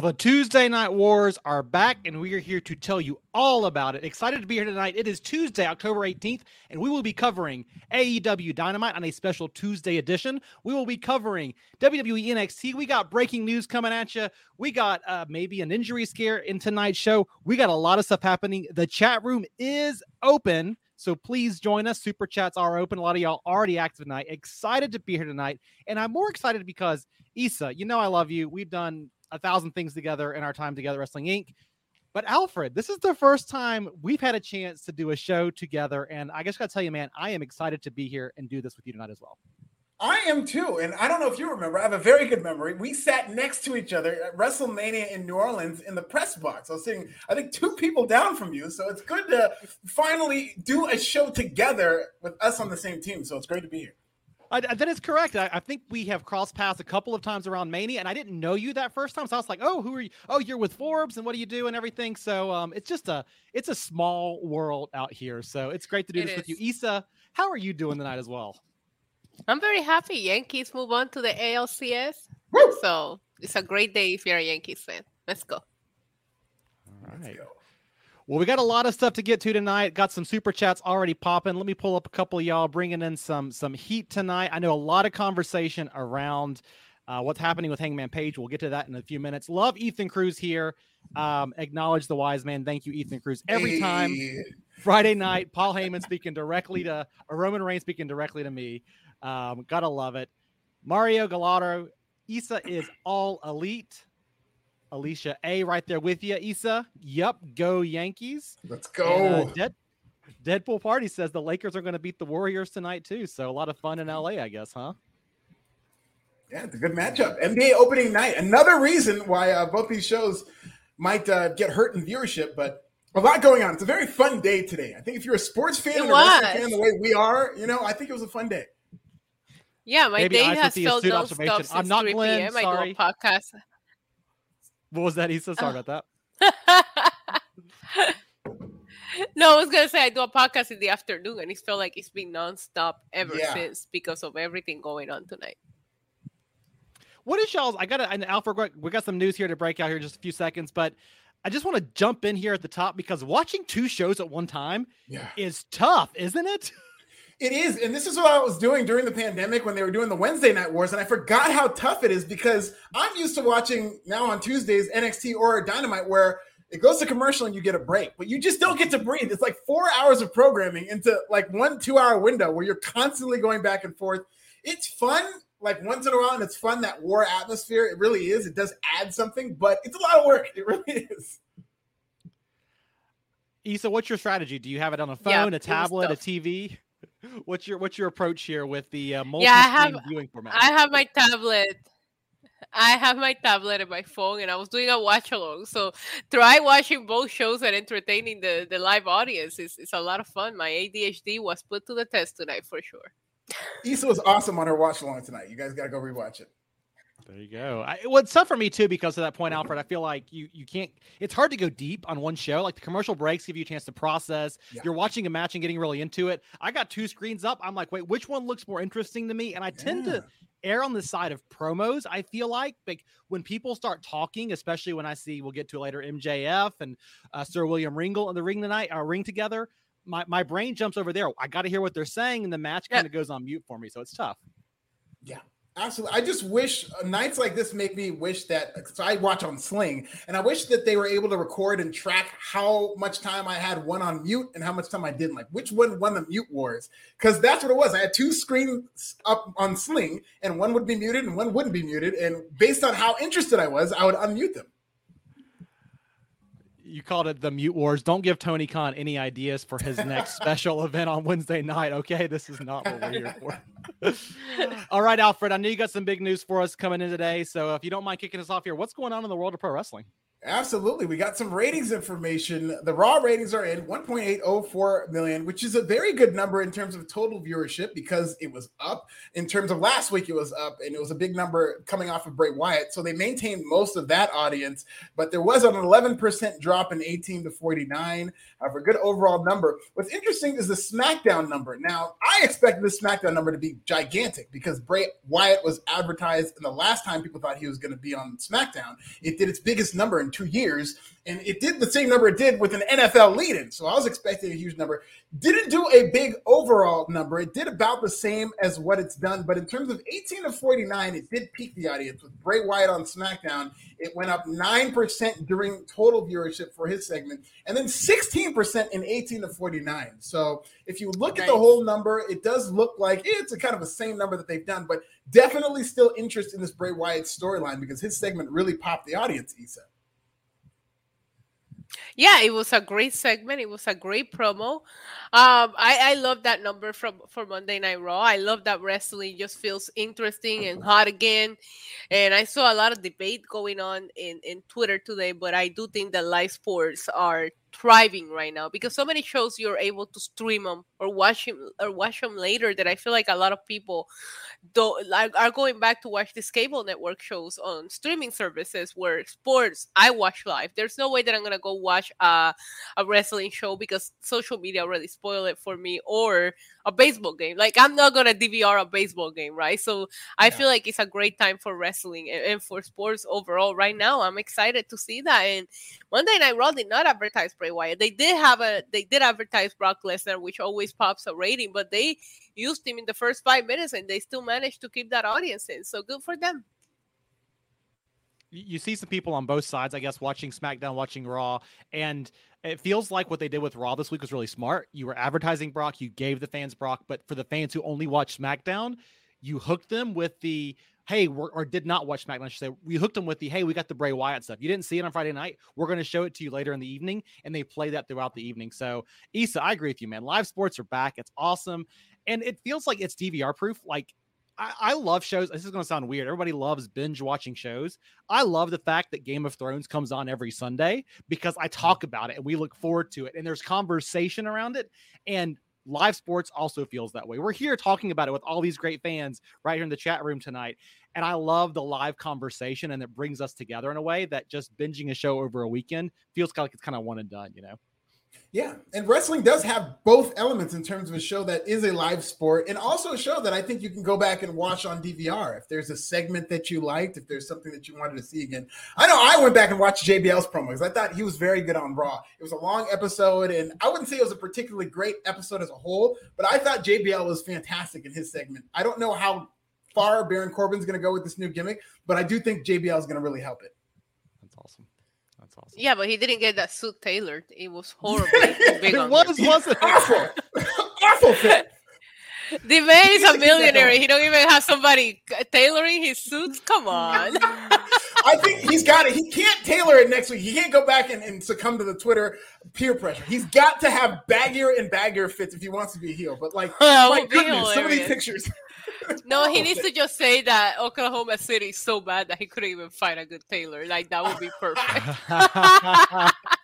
Well, the Tuesday Night Wars are back, and we are here to tell you all about it. Excited to be here tonight. It is Tuesday, October 18th, and we will be covering AEW Dynamite on a special Tuesday edition. We will be covering WWE NXT. We got breaking news coming at you. We got uh, maybe an injury scare in tonight's show. We got a lot of stuff happening. The chat room is open. So please join us. Super chats are open. A lot of y'all already active tonight. Excited to be here tonight. And I'm more excited because Isa, you know I love you. We've done a thousand things together in our time together, Wrestling Inc. But Alfred, this is the first time we've had a chance to do a show together. And I just got to tell you, man, I am excited to be here and do this with you tonight as well. I am too. And I don't know if you remember, I have a very good memory. We sat next to each other at WrestleMania in New Orleans in the press box. I was sitting, I think, two people down from you. So it's good to finally do a show together with us on the same team. So it's great to be here. I, that is correct. I, I, think we have crossed paths a couple of times around Mania, and I didn't know you that first time. So I was like, "Oh, who are you? Oh, you're with Forbes, and what do you do, and everything." So um, it's just a it's a small world out here. So it's great to do it this is. with you, Isa. How are you doing tonight as well? I'm very happy. Yankees move on to the ALCS, Woo! so it's a great day if you're a Yankees fan. Let's go. All right. Let's go. Well, we got a lot of stuff to get to tonight. Got some super chats already popping. Let me pull up a couple of y'all bringing in some some heat tonight. I know a lot of conversation around uh, what's happening with Hangman Page. We'll get to that in a few minutes. Love Ethan Cruz here. Um, acknowledge the wise man. Thank you, Ethan Cruz. Every hey. time Friday night, Paul Heyman speaking directly to a Roman Reigns speaking directly to me. Um, gotta love it. Mario Gallardo, Isa is all elite. Alicia A right there with you. Isa, yep, go Yankees. Let's go. And, uh, Dead, Deadpool Party says the Lakers are going to beat the Warriors tonight too. So a lot of fun in LA, I guess, huh? Yeah, it's a good matchup. NBA opening night. Another reason why uh, both these shows might uh, get hurt in viewership, but a lot going on. It's a very fun day today. I think if you're a sports fan it and a wrestling fan the way we are, you know, I think it was a fun day. Yeah, my Maybe day has felt no stuff I'm not 3 Glenn, p.m. Sorry. I do a podcast what was that, Issa? Sorry about that. no, I was gonna say I do a podcast in the afternoon, and it felt like it's been nonstop ever yeah. since because of everything going on tonight. What is y'all's? I got an Alpha. We got some news here to break out here in just a few seconds, but I just want to jump in here at the top because watching two shows at one time yeah. is tough, isn't it? It is. And this is what I was doing during the pandemic when they were doing the Wednesday night wars. And I forgot how tough it is because I'm used to watching now on Tuesdays NXT or Dynamite where it goes to commercial and you get a break, but you just don't get to breathe. It's like four hours of programming into like one two hour window where you're constantly going back and forth. It's fun, like once in a while, and it's fun that war atmosphere. It really is. It does add something, but it's a lot of work. It really is. Isa, what's your strategy? Do you have it on a phone, yeah, a tablet, a TV? what's your what's your approach here with the uh, multi yeah, I have, viewing format? I have my tablet. I have my tablet and my phone, and I was doing a watch along. So try watching both shows and entertaining the, the live audience. It's, it's a lot of fun. My ADHD was put to the test tonight for sure. Issa was awesome on her watch along tonight. You guys got to go rewatch it. There you go. I, well, it's tough for me too because of that point, Alfred. I feel like you you can't. It's hard to go deep on one show. Like the commercial breaks give you a chance to process. Yeah. You're watching a match and getting really into it. I got two screens up. I'm like, wait, which one looks more interesting to me? And I tend yeah. to err on the side of promos. I feel like like when people start talking, especially when I see we'll get to later MJF and uh, Sir William Regal in the ring tonight, uh, ring together. My my brain jumps over there. I got to hear what they're saying, and the match kind of goes on mute for me. So it's tough. Yeah, Absolutely. I just wish uh, nights like this make me wish that so I watch on Sling and I wish that they were able to record and track how much time I had one on mute and how much time I didn't. Like which one won the mute wars? Because that's what it was. I had two screens up on Sling and one would be muted and one wouldn't be muted. And based on how interested I was, I would unmute them you called it the mute wars. Don't give Tony Khan any ideas for his next special event on Wednesday night. Okay, this is not what we're here for. All right, Alfred. I know you got some big news for us coming in today. So if you don't mind kicking us off here, what's going on in the world of pro wrestling? Absolutely. We got some ratings information. The raw ratings are in 1.804 million, which is a very good number in terms of total viewership because it was up. In terms of last week, it was up and it was a big number coming off of Bray Wyatt. So they maintained most of that audience, but there was an 11% drop in 18 to 49. However, a good overall number. What's interesting is the SmackDown number. Now, I expected the SmackDown number to be gigantic because Bray Wyatt was advertised, and the last time people thought he was going to be on SmackDown, it did its biggest number in two years, and it did the same number it did with an NFL lead in. So I was expecting a huge number. Didn't do a big overall number. It did about the same as what it's done, but in terms of 18 to 49, it did peak the audience with Bray Wyatt on SmackDown. It went up 9% during total viewership for his segment, and then 16% in 18 to 49. So if you look nice. at the whole number, it does look like eh, it's a kind of a same number that they've done, but definitely still interest in this Bray Wyatt storyline because his segment really popped the audience, Isa. Yeah, it was a great segment. It was a great promo. Um, I, I love that number from for Monday Night Raw. I love that wrestling just feels interesting and hot again. And I saw a lot of debate going on in, in Twitter today, but I do think that live sports are thriving right now because so many shows you're able to stream them or watch them or watch them later that I feel like a lot of people don't like are going back to watch these cable network shows on streaming services where sports I watch live. There's no way that I'm gonna go watch a, a wrestling show because social media already spoiled it for me or a baseball game. Like I'm not gonna DVR a baseball game, right? So I yeah. feel like it's a great time for wrestling and, and, for sports overall right now. I'm excited to see that. And Monday Night Raw did not advertise Bray Wyatt. They did have a they did advertise Brock Lesnar, which always pops a rating, but they used him in the first five minutes and they still managed to keep that audience in. So good for them you see some people on both sides, I guess, watching SmackDown, watching Raw, and it feels like what they did with Raw this week was really smart. You were advertising Brock, you gave the fans Brock, but for the fans who only watch SmackDown, you hooked them with the hey, or did not watch SmackDown. I should say we hooked them with the hey, we got the Bray Wyatt stuff. You didn't see it on Friday night. We're going to show it to you later in the evening, and they play that throughout the evening. So, Isa, I agree with you, man. Live sports are back. It's awesome, and it feels like it's DVR proof. Like I, I love shows. This is going to sound weird. Everybody loves binge watching shows. I love the fact that Game of Thrones comes on every Sunday because I mm-hmm. talk about it and we look forward to it and there's conversation around it. And live sports also feels that way. We're here talking about it with all these great fans right here in the chat room tonight. And I love the live conversation and it brings us together in a way that just binging a show over a weekend feels kind of like it's kind of one and done, you know? Yeah, and wrestling does have both elements in terms of a show that is a live sport and also a show that I think you can go back and watch on DVR if there's a segment that you liked, if there's something that you wanted to see again. I know I went back and watched JBL's promos. I thought he was very good on Raw. It was a long episode, and I wouldn't say it was a particularly great episode as a whole, but I thought JBL was fantastic in his segment. I don't know how far Baron Corbin's going to go with this new gimmick, but I do think JBL is going to really help it. That's awesome. That's awesome. Yeah, but he didn't get that suit tailored. It was horrible. it was, wasn't awful. awful fit. The man is a millionaire. He don't even have somebody tailoring his suits. Come on. I think he's got it. He can't tailor it next week. He can't go back and, and, succumb to the Twitter peer pressure. He's got to have baggier and baggier fits if he wants to be a heel. But like, my goodness, some of these pictures. No, he oh, needs to just say that Oklahoma City is so bad that he couldn't even find a good tailor. Like that would be perfect.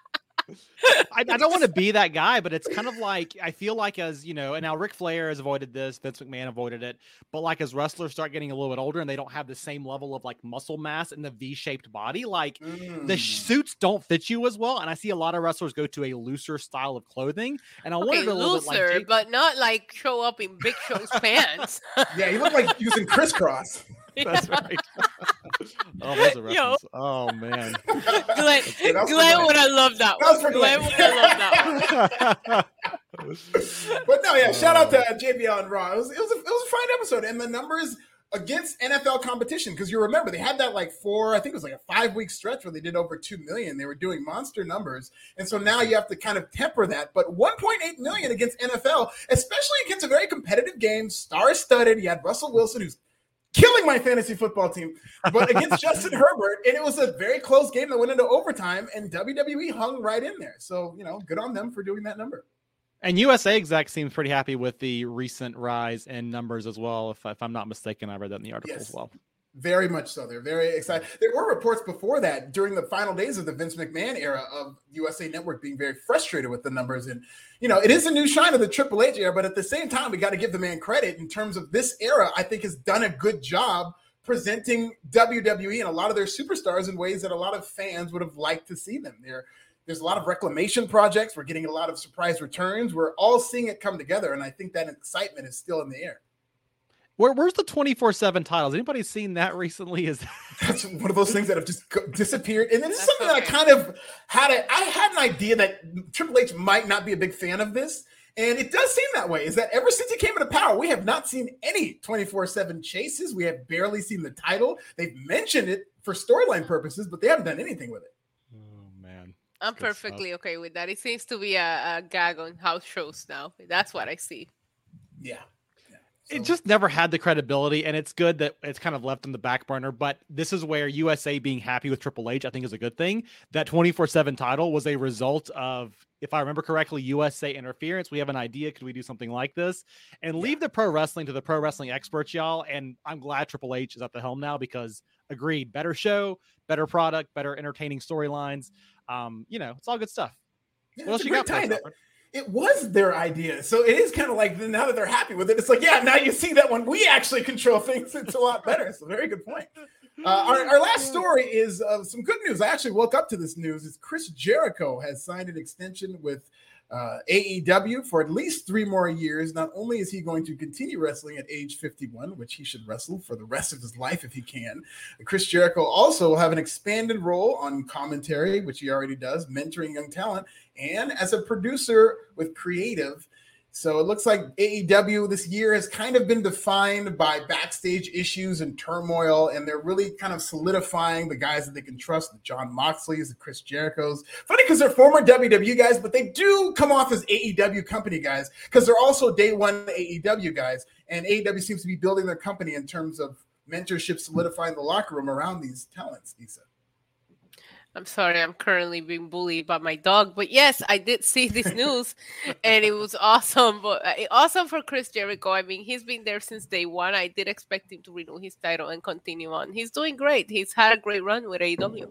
I, I, don't want to be that guy, but it's kind of like I feel like as you know, and now Ric Flair has avoided this, Vince McMahon avoided it, but like as wrestlers start getting a little bit older and they don't have the same level of like muscle mass in the V-shaped body, like mm. the suits don't fit you as well. And I see a lot of wrestlers go to a looser style of clothing, and I okay, wanted a little looser, bit like but not like show up in Big Show's pants. yeah, you look like using Kris Kross. That's right. oh, those are Yo. Oh man. Glenn, Glenn would have loved that. That was for Glenn. Glenn would have loved that. but no, yeah. Shout out to uh, JBL and Raw. It was it was a, it was a fine episode, and the numbers against NFL competition because you remember they had that like four, I think it was like a five week stretch where they did over two million. They were doing monster numbers, and so now you have to kind of temper that. But 1.8 million against NFL, especially against a very competitive game, star studded. You had Russell Wilson who's killing my fantasy football team, but against Justin Herbert. And it was a very close game that went into overtime, and WWE hung right in there. So, you know, good on them for doing that number. And USA exec seems pretty happy with the recent rise in numbers as well. If, if I'm not mistaken, I read that in the article yes. as well. Very much so. They're very excited. There were reports before that during the final days of the Vince McMahon era of USA Network being very frustrated with the numbers. And, you know, it is a new shine of the Triple H era, but at the same time, we got to give the man credit in terms of this era, I think has done a good job presenting WWE and a lot of their superstars in ways that a lot of fans would have liked to see them. There, there's a lot of reclamation projects. We're getting a lot of surprise returns. We're all seeing it come together. And I think that excitement is still in the air. Where, where's the 24 7 titles? Anybody seen that recently? Is that's one of those things that have just disappeared. And this is something that I kind of had a, I had an idea that Triple H might not be a big fan of this. And it does seem that way. Is that ever since he came into power, we have not seen any 24 7 chases. We have barely seen the title. They've mentioned it for storyline purposes, but they haven't done anything with it. Oh, man. I'm perfectly stuff. okay with that. It seems to be a, a gag on house shows now. That's what I see. Yeah. So. It just never had the credibility, and it's good that it's kind of left on the back burner. But this is where USA being happy with Triple H, I think, is a good thing. That 24 7 title was a result of, if I remember correctly, USA interference. We have an idea. Could we do something like this? And yeah. leave the pro wrestling to the pro wrestling experts, y'all. And I'm glad Triple H is at the helm now because, agreed, better show, better product, better entertaining storylines. Um, you know, it's all good stuff. Yeah, what else you got? It was their idea. So it is kind of like now that they're happy with it, it's like, yeah, now you see that when we actually control things, it's a lot better. It's a very good point. Uh, our, our, last story is uh, some good news. I actually woke up to this news. Is Chris Jericho has signed an extension with uh, AEW for at least three more years. Not only is he going to continue wrestling at age 51, which he should wrestle for the rest of his life if he can, Chris Jericho also will have an expanded role on commentary, which he already does, mentoring young talent, and as a producer with creative. So it looks like AEW this year has kind of been defined by backstage issues and turmoil, and they're really kind of solidifying the guys that they can trust the John Moxleys, the Chris Jerichos. Funny because they're former WWE guys, but they do come off as AEW company guys because they're also day one AEW guys. And AEW seems to be building their company in terms of mentorship, solidifying the locker room around these talents, Lisa. I'm sorry, I'm currently being bullied by my dog. But yes, I did see this news and it was awesome. But uh, awesome for Chris Jericho. I mean, he's been there since day one. I did expect him to renew his title and continue on. He's doing great. He's had a great run with AEW.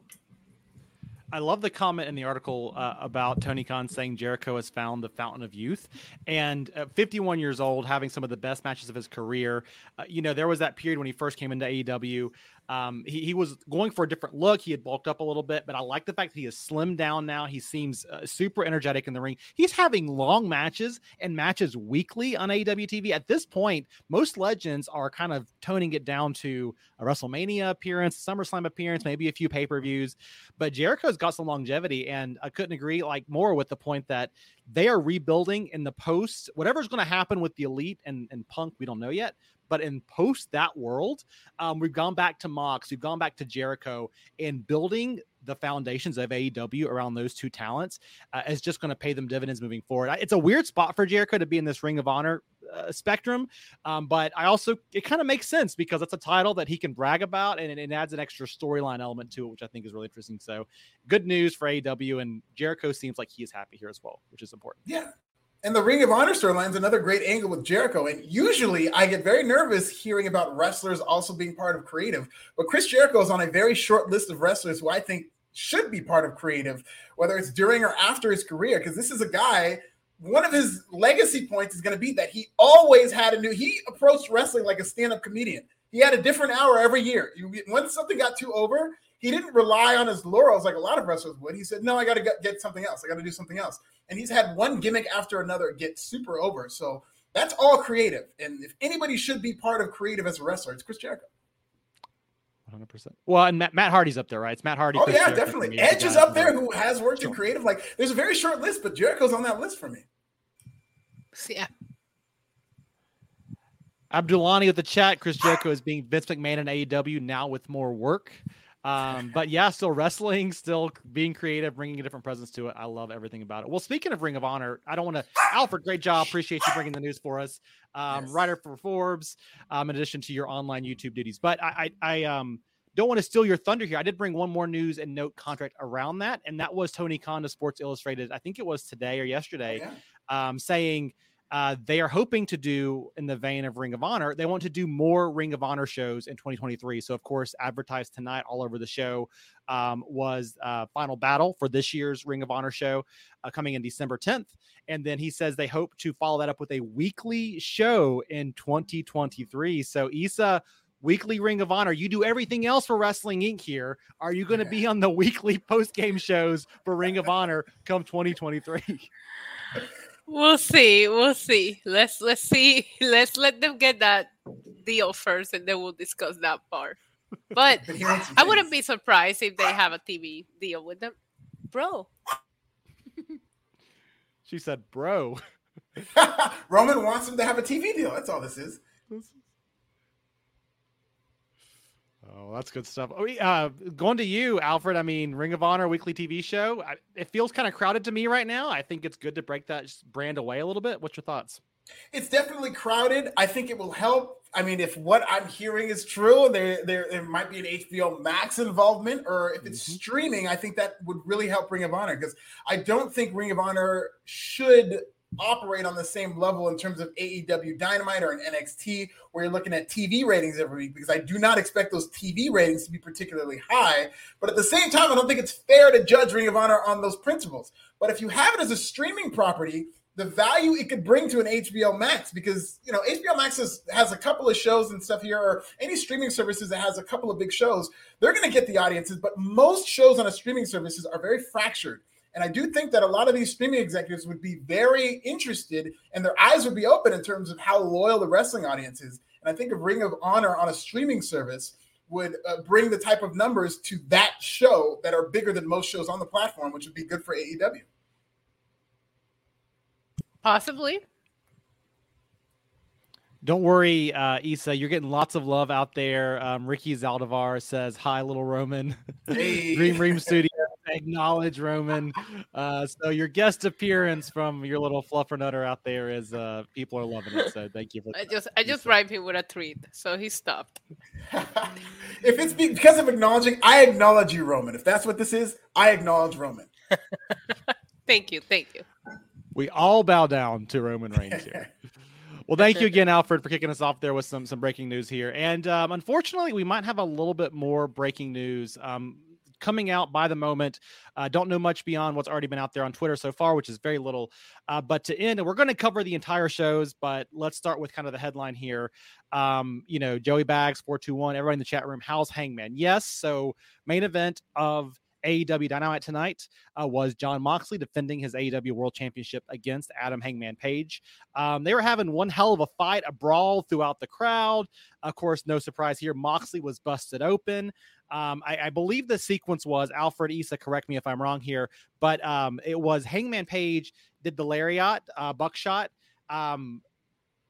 I love the comment in the article uh, about Tony Khan saying Jericho has found the fountain of youth, and 51 years old, having some of the best matches of his career. Uh, you know, there was that period when he first came into AEW um, he, he was going for a different look. He had bulked up a little bit, but I like the fact that he has slimmed down now. He seems uh, super energetic in the ring. He's having long matches and matches weekly on AEW TV. At this point, most legends are kind of toning it down to a WrestleMania appearance, SummerSlam appearance, maybe a few pay per views. But Jericho's got some longevity, and I couldn't agree like more with the point that they are rebuilding in the post. Whatever's going to happen with the Elite and, and Punk, we don't know yet. But in post that world, um, we've gone back to Mox, we've gone back to Jericho, and building the foundations of AEW around those two talents uh, is just going to pay them dividends moving forward. It's a weird spot for Jericho to be in this Ring of Honor uh, spectrum, um, but I also it kind of makes sense because it's a title that he can brag about, and it, it adds an extra storyline element to it, which I think is really interesting. So, good news for AEW, and Jericho seems like he is happy here as well, which is important. Yeah, and the Ring of Honor storyline is another great angle with Jericho. And usually I get very nervous hearing about wrestlers also being part of creative. But Chris Jericho is on a very short list of wrestlers who I think should be part of creative, whether it's during or after his career, because this is a guy. One of his legacy points is going to be that he always had a new. He approached wrestling like a stand-up comedian. He had a different hour every year. Once something got too over, he didn't rely on his laurels like a lot of wrestlers would. He said, "No, I got to get something else. I got to do something else." and he's had one gimmick after another get super over. So that's all creative. And if anybody should be part of creative as a wrestler, it's Chris Jericho. 100%. Well, and Matt, Matt Hardy's up there, right? It's Matt Hardy. Oh, Chris yeah, Jericho definitely. Edge is up there who has worked sure. in creative. Like, there's a very short list, but Jericho's on that list for me. Yeah. Abdulani with the chat. Chris Jericho is being Vince McMahon in AEW now with more work. Um, but yeah, still wrestling, still being creative, bringing a different presence to it. I love everything about it. Well, speaking of Ring of Honor, I don't want to, Alfred, great job. Appreciate you bringing the news for us. Um, yes. Writer for Forbes, um, in addition to your online YouTube duties. But I, I, I um, don't want to steal your thunder here. I did bring one more news and note contract around that, and that was Tony Khan to Sports Illustrated. I think it was today or yesterday, oh, yeah. um, saying uh, they are hoping to do in the vein of Ring of Honor. They want to do more Ring of Honor shows in 2023. So, of course, advertised tonight all over the show um, was uh, Final Battle for this year's Ring of Honor show uh, coming in December 10th. And then he says they hope to follow that up with a weekly show in 2023. So, Isa, weekly Ring of Honor. You do everything else for Wrestling Inc. here. Are you going to be on the weekly post game shows for Ring of Honor come 2023? We'll see. We'll see. Let's let's see. Let's let them get that deal first, and then we'll discuss that part. But I wouldn't be surprised if they have a TV deal with them, bro. she said, "Bro." Roman wants him to have a TV deal. That's all this is. Oh, that's good stuff. Oh, uh, going to you, Alfred. I mean, Ring of Honor weekly TV show. I, it feels kind of crowded to me right now. I think it's good to break that brand away a little bit. What's your thoughts? It's definitely crowded. I think it will help. I mean, if what I'm hearing is true, there there, there might be an HBO Max involvement, or if it's mm-hmm. streaming, I think that would really help Ring of Honor because I don't think Ring of Honor should operate on the same level in terms of AEW Dynamite or an NXT, where you're looking at TV ratings every week, because I do not expect those TV ratings to be particularly high. But at the same time, I don't think it's fair to judge Ring of Honor on those principles. But if you have it as a streaming property, the value it could bring to an HBO Max, because you know HBO Max has, has a couple of shows and stuff here, or any streaming services that has a couple of big shows, they're going to get the audiences. But most shows on a streaming services are very fractured and I do think that a lot of these streaming executives would be very interested and their eyes would be open in terms of how loyal the wrestling audience is. And I think a Ring of Honor on a streaming service would uh, bring the type of numbers to that show that are bigger than most shows on the platform, which would be good for AEW. Possibly. Don't worry, uh, Isa. You're getting lots of love out there. Um, Ricky Zaldivar says, "Hi, little Roman." Hey. Dream Dream Studio acknowledge Roman. Uh, so your guest appearance from your little fluffer nutter out there is uh, people are loving it. So thank you for. I just I just bribed him with a treat, so he stopped. if it's because of acknowledging, I acknowledge you, Roman. If that's what this is, I acknowledge Roman. thank you, thank you. We all bow down to Roman Reigns here. Well, thank you again, Alfred, for kicking us off there with some some breaking news here. And um, unfortunately, we might have a little bit more breaking news. Um, coming out by the moment. Uh, don't know much beyond what's already been out there on Twitter so far, which is very little. Uh, but to end, and we're going to cover the entire shows, but let's start with kind of the headline here. Um, you know, Joey Bags, 421, everybody in the chat room, how's Hangman? Yes. So, main event of AEW Dynamite tonight uh, was John Moxley defending his AEW World Championship against Adam Hangman Page. Um, they were having one hell of a fight, a brawl throughout the crowd. Of course, no surprise here. Moxley was busted open. Um, I, I, believe the sequence was Alfred Isa. Correct me if I'm wrong here, but um, it was Hangman Page did the lariat uh, buckshot. Um,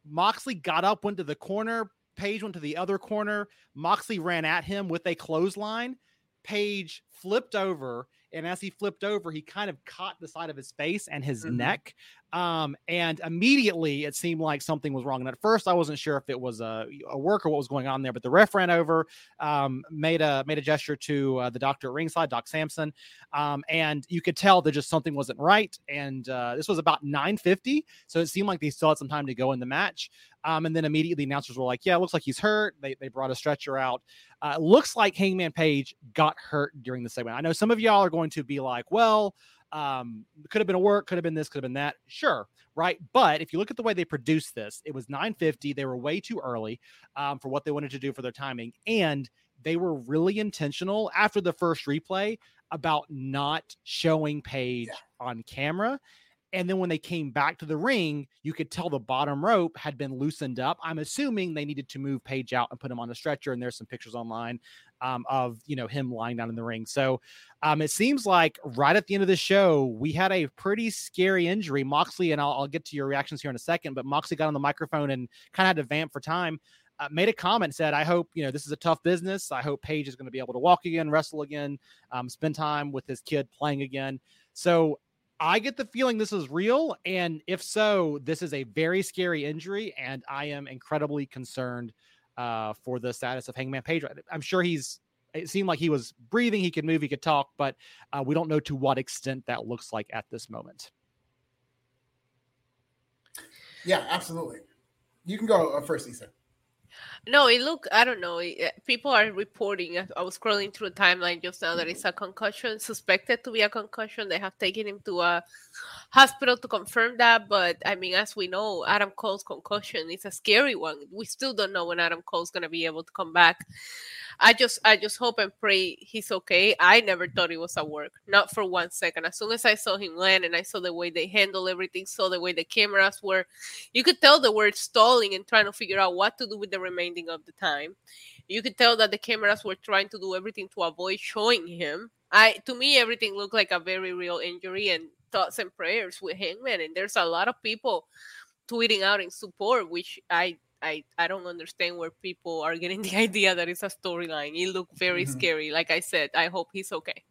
Moxley got up, went to the corner. Page went to the other corner. Moxley ran at him with a clothesline. Page flipped over, and as he flipped over, he kind of caught the side of his face and his mm-hmm. neck. Um, and immediately it seemed like something was wrong. And at first, I wasn't sure if it was a, a work or what was going on there. But the ref ran over, um, made a made a gesture to uh, the doctor at ringside, Doc Sampson, um, and you could tell that just something wasn't right. And uh, this was about 9:50, so it seemed like they still had some time to go in the match. Um, and then immediately the announcers were like, "Yeah, it looks like he's hurt." They they brought a stretcher out. Uh, looks like Hangman Page got hurt during the segment. I know some of y'all are going to be like, "Well." Um, could have been a work, could have been this, could have been that. Sure, right. But if you look at the way they produced this, it was 950. They were way too early um, for what they wanted to do for their timing. And they were really intentional after the first replay about not showing Page yeah. on camera. And then when they came back to the ring, you could tell the bottom rope had been loosened up. I'm assuming they needed to move Page out and put him on a stretcher. And there's some pictures online um, of you know him lying down in the ring. So um, it seems like right at the end of the show, we had a pretty scary injury. Moxley, and I'll, I'll get to your reactions here in a second, but Moxley got on the microphone and kind of had to vamp for time. Uh, made a comment said, "I hope you know this is a tough business. I hope Page is going to be able to walk again, wrestle again, um, spend time with his kid playing again." So I get the feeling this is real, and if so, this is a very scary injury, and I am incredibly concerned uh, for the status of Hangman Page. I'm sure he's. It seemed like he was breathing, he could move, he could talk, but uh, we don't know to what extent that looks like at this moment. Yeah, absolutely. You can go uh, first, Lisa. No, it look. I don't know. It, eh, people are reporting. I was scrolling through the timeline just now that it's mm-hmm. a concussion, suspected to be a concussion. They have taken him to a hospital to confirm that. But I mean, as we know, Adam Cole's concussion is a scary one. We still don't know when Adam Cole's gonna be able to come back. I just I just hope and pray he's okay. I never thought it was at work, not for one second. As soon as I saw him land and I saw the way they handle everything, saw the way the cameras were, you could tell they were stalling and trying to figure out what to do with the remaining of the time. You could tell that the cameras were trying to do everything to avoid showing him. I to me everything looked like a very real injury and thoughts and prayers with Hangman. And there's a lot of people tweeting out in support, which I I I don't understand where people are getting the idea that it's a storyline. It looked very mm-hmm. scary. Like I said, I hope he's okay.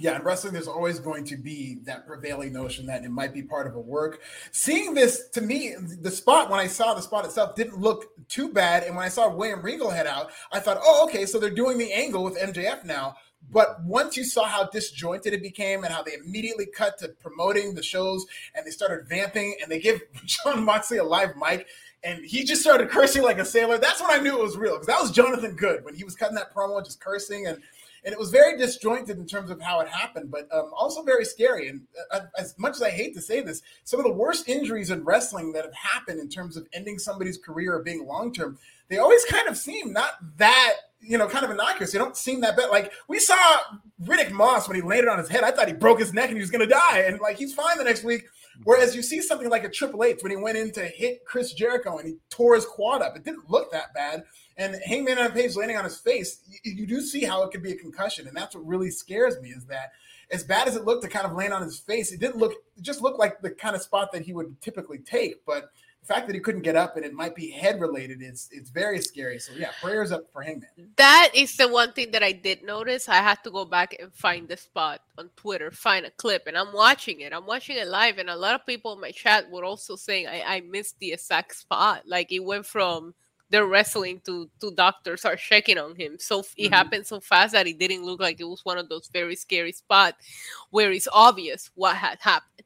Yeah, in wrestling, there's always going to be that prevailing notion that it might be part of a work. Seeing this to me, the spot when I saw the spot itself didn't look too bad, and when I saw William Regal head out, I thought, oh, okay, so they're doing the angle with MJF now. But once you saw how disjointed it became and how they immediately cut to promoting the shows and they started vamping and they give John Moxley a live mic, and he just started cursing like a sailor. That's when I knew it was real because that was Jonathan Good when he was cutting that promo, just cursing and and it was very disjointed in terms of how it happened, but um, also very scary. And uh, as much as I hate to say this, some of the worst injuries in wrestling that have happened in terms of ending somebody's career or being long term, they always kind of seem not that you know, kind of innocuous. They don't seem that bad. Like we saw Riddick Moss when he landed on his head. I thought he broke his neck and he was going to die, and like he's fine the next week. Whereas you see something like a Triple H when he went in to hit Chris Jericho and he tore his quad up. It didn't look that bad. And Hangman on Page landing on his face, you, you do see how it could be a concussion. And that's what really scares me is that as bad as it looked to kind of land on his face, it didn't look, it just looked like the kind of spot that he would typically take. But the fact that he couldn't get up and it might be head related is it's very scary. So yeah, prayers up for Hangman. That is the one thing that I did notice. I had to go back and find the spot on Twitter, find a clip, and I'm watching it. I'm watching it live, and a lot of people in my chat were also saying I, I missed the exact spot. Like it went from they're wrestling to two doctors are checking on him. So it mm-hmm. happened so fast that it didn't look like it was one of those very scary spots where it's obvious what had happened.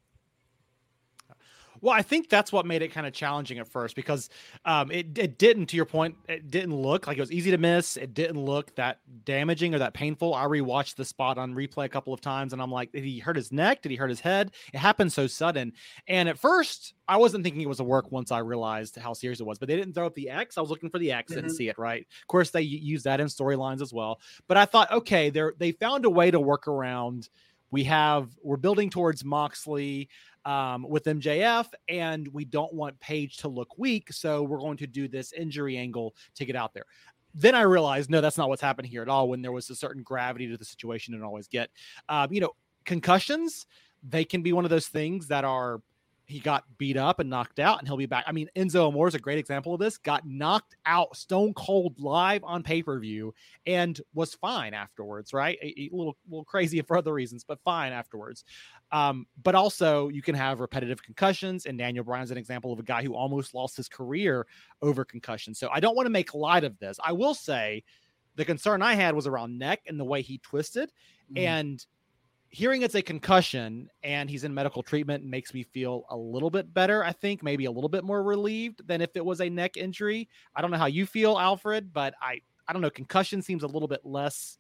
Well, I think that's what made it kind of challenging at first because um, it, it didn't, to your point, it didn't look like it was easy to miss. It didn't look that damaging or that painful. I rewatched the spot on replay a couple of times and I'm like, did he hurt his neck? Did he hurt his head? It happened so sudden. And at first, I wasn't thinking it was a work once I realized how serious it was, but they didn't throw up the X. I was looking for the X, mm-hmm. didn't see it, right? Of course, they use that in storylines as well. But I thought, okay, they they found a way to work around. We have, we're building towards Moxley um, with MJF, and we don't want Page to look weak. So we're going to do this injury angle to get out there. Then I realized, no, that's not what's happened here at all. When there was a certain gravity to the situation and always get, um, you know, concussions, they can be one of those things that are he got beat up and knocked out and he'll be back. I mean, Enzo Amore is a great example of this. Got knocked out stone cold live on pay-per-view and was fine afterwards, right? A, a, little little crazy for other reasons, but fine afterwards. Um, but also you can have repetitive concussions and Daniel Bryan's an example of a guy who almost lost his career over concussion. So I don't want to make light of this. I will say the concern I had was around neck and the way he twisted mm. and hearing it's a concussion and he's in medical treatment makes me feel a little bit better. I think maybe a little bit more relieved than if it was a neck injury. I don't know how you feel, Alfred, but I I don't know. Concussion seems a little bit less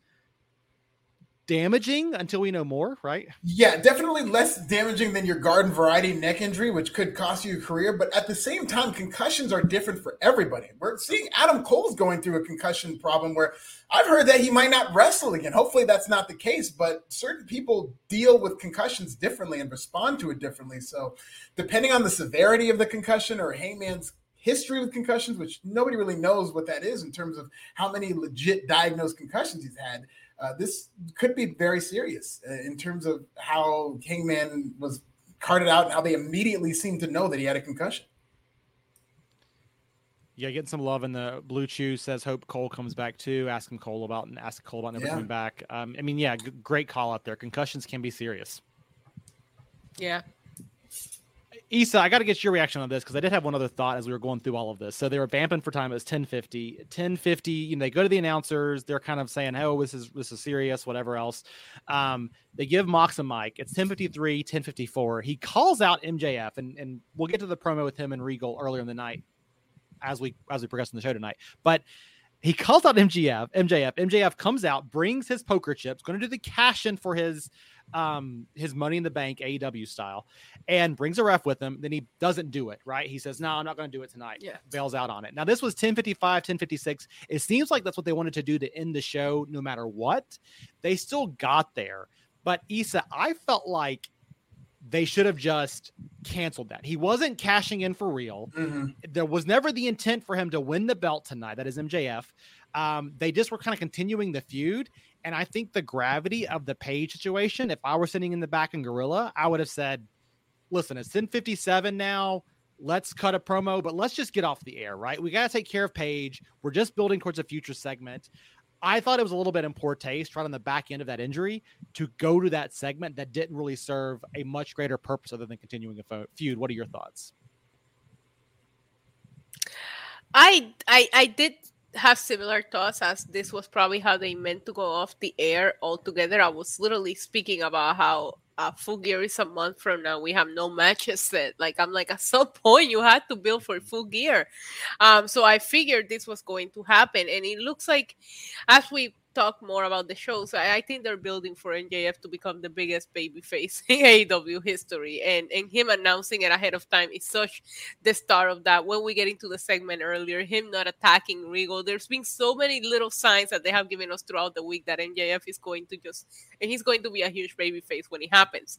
damaging until we know more, right? Yeah, definitely less damaging than your garden variety neck injury, which could cost you a career. But at the same time, concussions are different for everybody. We're seeing Adam Cole's going through a concussion problem where I've heard that he might not wrestle again. Hopefully, that's not the case, but certain people deal with concussions differently and respond to it differently. So, depending on the severity of the concussion or Hangman's history with concussions, which nobody really knows what that is in terms of how many legit diagnosed concussions he's had uh, this could be very serious uh, in terms of how Hangman was carted out and how they immediately seemed to know that he had a concussion. Yeah, getting some love in the blue chew says hope Cole comes back too. Ask him Cole about and ask Cole about never yeah. coming back. Um, I mean, yeah, g- great call out there. Concussions can be serious. Yeah. Isa, I got to get your reaction on this because I did have one other thought as we were going through all of this. So they were vamping for time. It was 1050. 1050, you know, they go to the announcers. They're kind of saying, oh, this is this is serious, whatever else. Um, they give Mox a mic. It's 1053, 1054. He calls out MJF, and, and we'll get to the promo with him and Regal earlier in the night as we as we progress in the show tonight. But he calls out MJF. MJF. MJF comes out, brings his poker chips, going to do the cash in for his um his money in the bank AEW style and brings a ref with him then he doesn't do it right he says no I'm not going to do it tonight yeah bails out on it now this was 1055 1056 it seems like that's what they wanted to do to end the show no matter what they still got there but Isa I felt like they should have just canceled that. He wasn't cashing in for real. Mm-hmm. There was never the intent for him to win the belt tonight. That is MJF. Um, they just were kind of continuing the feud. And I think the gravity of the Page situation, if I were sitting in the back in Gorilla, I would have said, listen, it's 1057 now. Let's cut a promo, but let's just get off the air, right? We got to take care of Page. We're just building towards a future segment. I thought it was a little bit in poor taste, right on the back end of that injury, to go to that segment that didn't really serve a much greater purpose other than continuing a feud. What are your thoughts? I I I did have similar thoughts as this was probably how they meant to go off the air altogether. I was literally speaking about how uh, full gear is a month from now. We have no matches set. Like I'm like at some point you had to build for full gear. Um, so I figured this was going to happen, and it looks like as we talk more about the shows. I, I, think they're building for MJF to become the biggest babyface in AEW history, and and him announcing it ahead of time is such the start of that. When we get into the segment earlier, him not attacking Regal, there's been so many little signs that they have given us throughout the week that MJF is going to just and he's going to be a huge babyface when it happens.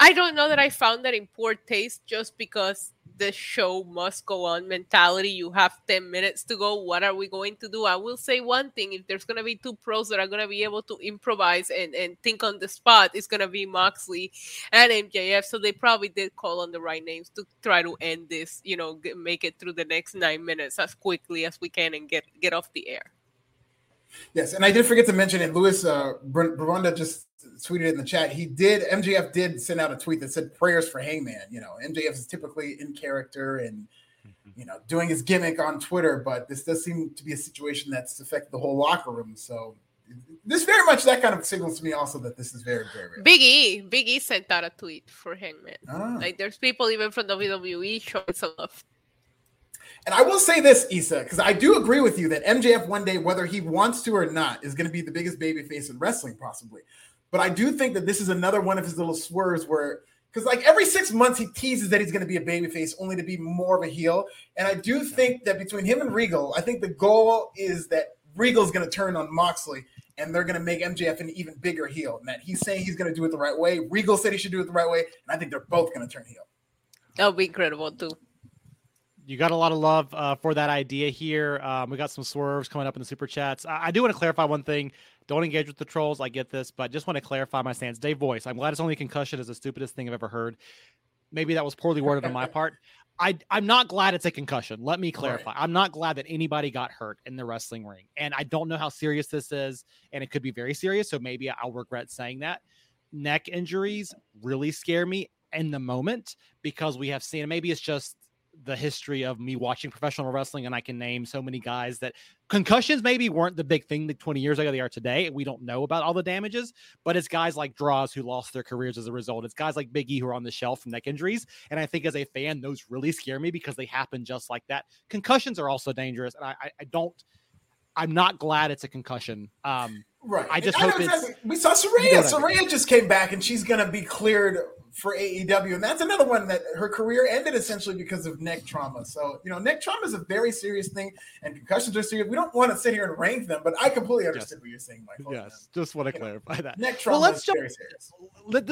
I don't know that I found that in poor taste just because the show must go on mentality. You have 10 minutes to go. What are we going to do? I will say one thing if there's going to be two pros that are going to be able to improvise and, and think on the spot, it's going to be Moxley and MJF. So they probably did call on the right names to try to end this, you know, make it through the next nine minutes as quickly as we can and get, get off the air. Yes, and I did forget to mention it. Louis uh, just tweeted in the chat. He did. MJF did send out a tweet that said prayers for Hangman. You know, MJF is typically in character and mm-hmm. you know doing his gimmick on Twitter, but this does seem to be a situation that's affected the whole locker room. So this very much that kind of signals to me also that this is very very real. Big E, Big E sent out a tweet for Hangman. Ah. Like there's people even from WWE showing some love. And I will say this, Isa, because I do agree with you that MJF one day, whether he wants to or not, is going to be the biggest babyface in wrestling, possibly. But I do think that this is another one of his little swerves where, because like every six months he teases that he's going to be a babyface, only to be more of a heel. And I do think that between him and Regal, I think the goal is that Regal's going to turn on Moxley and they're going to make MJF an even bigger heel. And that he's saying he's going to do it the right way. Regal said he should do it the right way, and I think they're both going to turn heel. That would be incredible too you got a lot of love uh, for that idea here. Um, we got some swerves coming up in the super chats. I, I do want to clarify one thing. Don't engage with the trolls. I get this, but just want to clarify my stance. Dave Voice. I'm glad it's only concussion is the stupidest thing I've ever heard. Maybe that was poorly worded on my part. I, I'm not glad it's a concussion. Let me clarify. Right. I'm not glad that anybody got hurt in the wrestling ring. And I don't know how serious this is. And it could be very serious. So maybe I'll regret saying that. Neck injuries really scare me in the moment because we have seen maybe it's just the history of me watching professional wrestling, and I can name so many guys that concussions maybe weren't the big thing that 20 years ago they are today. We don't know about all the damages, but it's guys like Droz who lost their careers as a result. It's guys like Big E who are on the shelf from neck injuries. And I think as a fan, those really scare me because they happen just like that. Concussions are also dangerous. And I, I, I don't, I'm not glad it's a concussion. Um, Right. I just hope it's. We saw Saraya. Saraya just came back and she's going to be cleared for AEW, and that's another one that her career ended essentially because of neck trauma. So you know, neck trauma is a very serious thing, and concussions are serious. We don't want to sit here and rank them, but I completely understand yes. what you're saying, Michael. Yes, just want to clarify know, that. Neck trauma well, let's jump,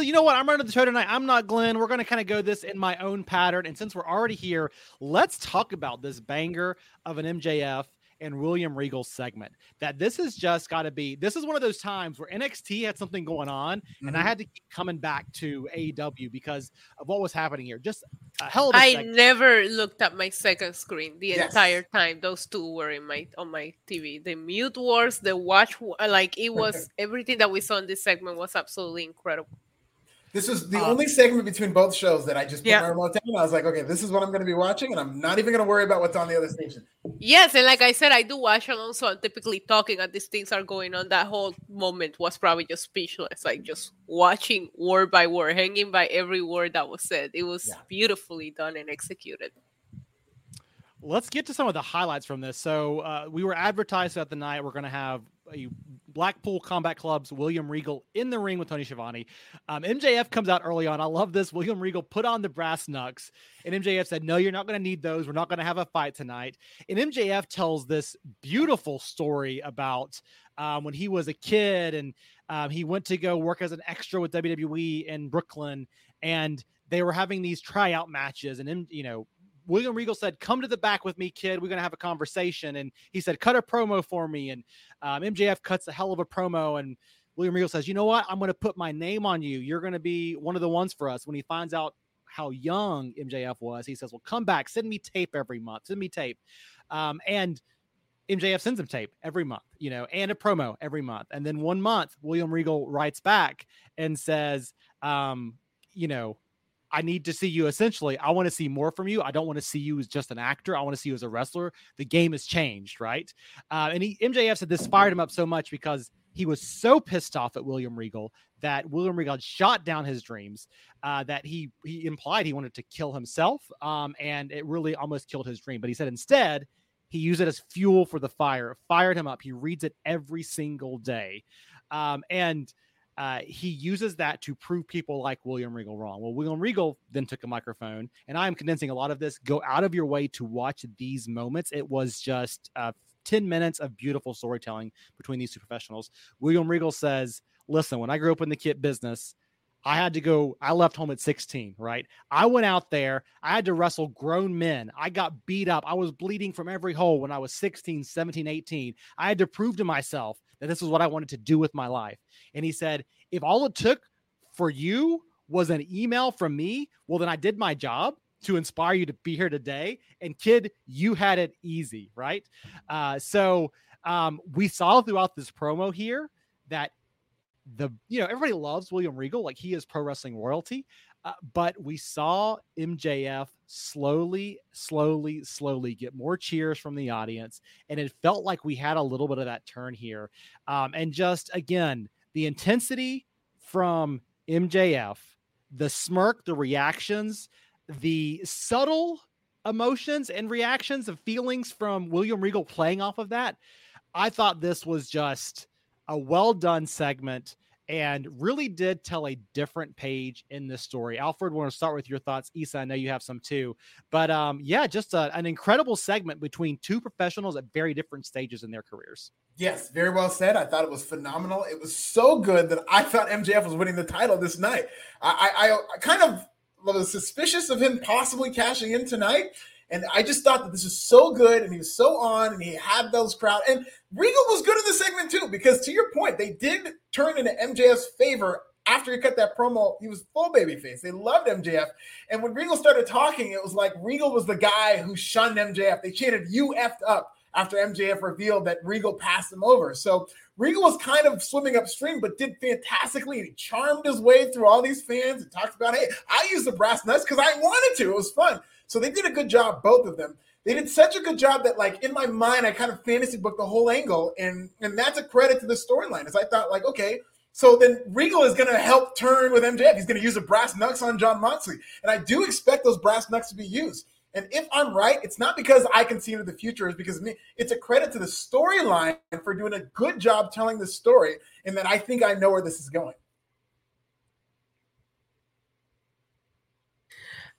You know what? I'm running the show tonight. I'm not Glenn. We're going to kind of go this in my own pattern, and since we're already here, let's talk about this banger of an MJF and William Regal segment. That this has just got to be this is one of those times where NXT had something going on, mm-hmm. and I mm-hmm. had to keep coming back to AEW because of what was happening here. Just a hell of a I segment. never looked at my second screen the yes. entire time. Those two were in my on my TV. The mute wars, the watch, like it was everything that we saw in this segment was absolutely incredible. This was the Uh, only segment between both shows that I just put Yeah. my remote down. I was like, okay, this is what I'm going to be watching, and I'm not even going to worry about what's on the other station. Yes, and like I said, I do watch along, so I'm typically talking and these things are going on. That whole moment was probably just speechless, like just watching word by word, hanging by every word that was said. It was Yeah. beautifully done and executed. Let's get to some of the highlights from this. So uh, we were advertised at the night. We're going to have a Blackpool Combat Club's William Regal in the ring with Tony Schiavone. Um, MJF comes out early on. I love this. William Regal put on the brass knucks, and MJF said, "No, you're not going to need those. We're not going to have a fight tonight." And MJF tells this beautiful story about um, when he was a kid and um, he went to go work as an extra with WWE in Brooklyn, and they were having these tryout matches, and you know William Regal said, "Come to the back with me, kid. We're gonna have a conversation." And he said, "Cut a promo for me." And um, MJF cuts a hell of a promo, and William Regal says, "You know what? I'm gonna put my name on you. You're gonna be one of the ones for us." When he finds out how young MJF was, he says, "Well, come back. Send me tape every month. Send me tape." Um, and MJF sends him tape every month, you know, and a promo every month. And then one month, William Regal writes back and says, um, you know, I need to see you essentially. I want to see more from you. I don't want to see you as just an actor. I want to see you as a wrestler. The game has changed, right? Uh, and he, MJF said this fired him up so much because he was so pissed off at William Regal that William Regal shot down his dreams. Uh, that he he implied he wanted to kill himself, um, and it really almost killed his dream. But he said instead he used it as fuel for the fire. It fired him up. He reads it every single day, um, and uh, he uses that to prove people like William Regal wrong. Well, William Regal then took a microphone, and I am condensing a lot of this. Go out of your way to watch these moments. It was just uh, 10 minutes of beautiful storytelling between these two professionals. William Regal says, Listen, when I grew up in the kit business, I had to go, I left home at 16, right? I went out there, I had to wrestle grown men. I got beat up. I was bleeding from every hole when I was 16, 17, 18. I had to prove to myself that this was what I wanted to do with my life. And he said, if all it took for you was an email from me, well, then I did my job to inspire you to be here today. And kid, you had it easy, right? Uh, so um, we saw throughout this promo here that the you know everybody loves William Regal like he is pro wrestling royalty, uh, but we saw MJF slowly, slowly, slowly get more cheers from the audience, and it felt like we had a little bit of that turn here, um, and just again the intensity from MJF, the smirk, the reactions, the subtle emotions and reactions of feelings from William Regal playing off of that. I thought this was just a well done segment and really did tell a different page in this story. Alfred, want to start with your thoughts. Isa, I know you have some too, but um, yeah, just a, an incredible segment between two professionals at very different stages in their careers. Yes, very well said. I thought it was phenomenal. It was so good that I thought MJF was winning the title this night. I, I, I kind of was suspicious of him possibly cashing in tonight. And I just thought that this was so good, and he was so on, and he had those crowd. And Regal was good in the segment too, because to your point, they did turn into MJF's favor after he cut that promo. He was full babyface. They loved MJF, and when Regal started talking, it was like Regal was the guy who shunned MJF. They chanted "You effed up" after MJF revealed that Regal passed him over. So Regal was kind of swimming upstream, but did fantastically. He charmed his way through all these fans and talked about, hey, I used the brass knucks because I wanted to. It was fun. So they did a good job, both of them. They did such a good job that, like, in my mind, I kind of fantasy booked the whole angle. And, and that's a credit to the storyline. Is I thought, like, okay, so then Regal is going to help turn with MJF. He's going to use the brass knucks on Jon Moxley. And I do expect those brass knucks to be used. And if I'm right, it's not because I can see into the future, it's because me, it's a credit to the storyline for doing a good job telling the story, and that I think I know where this is going.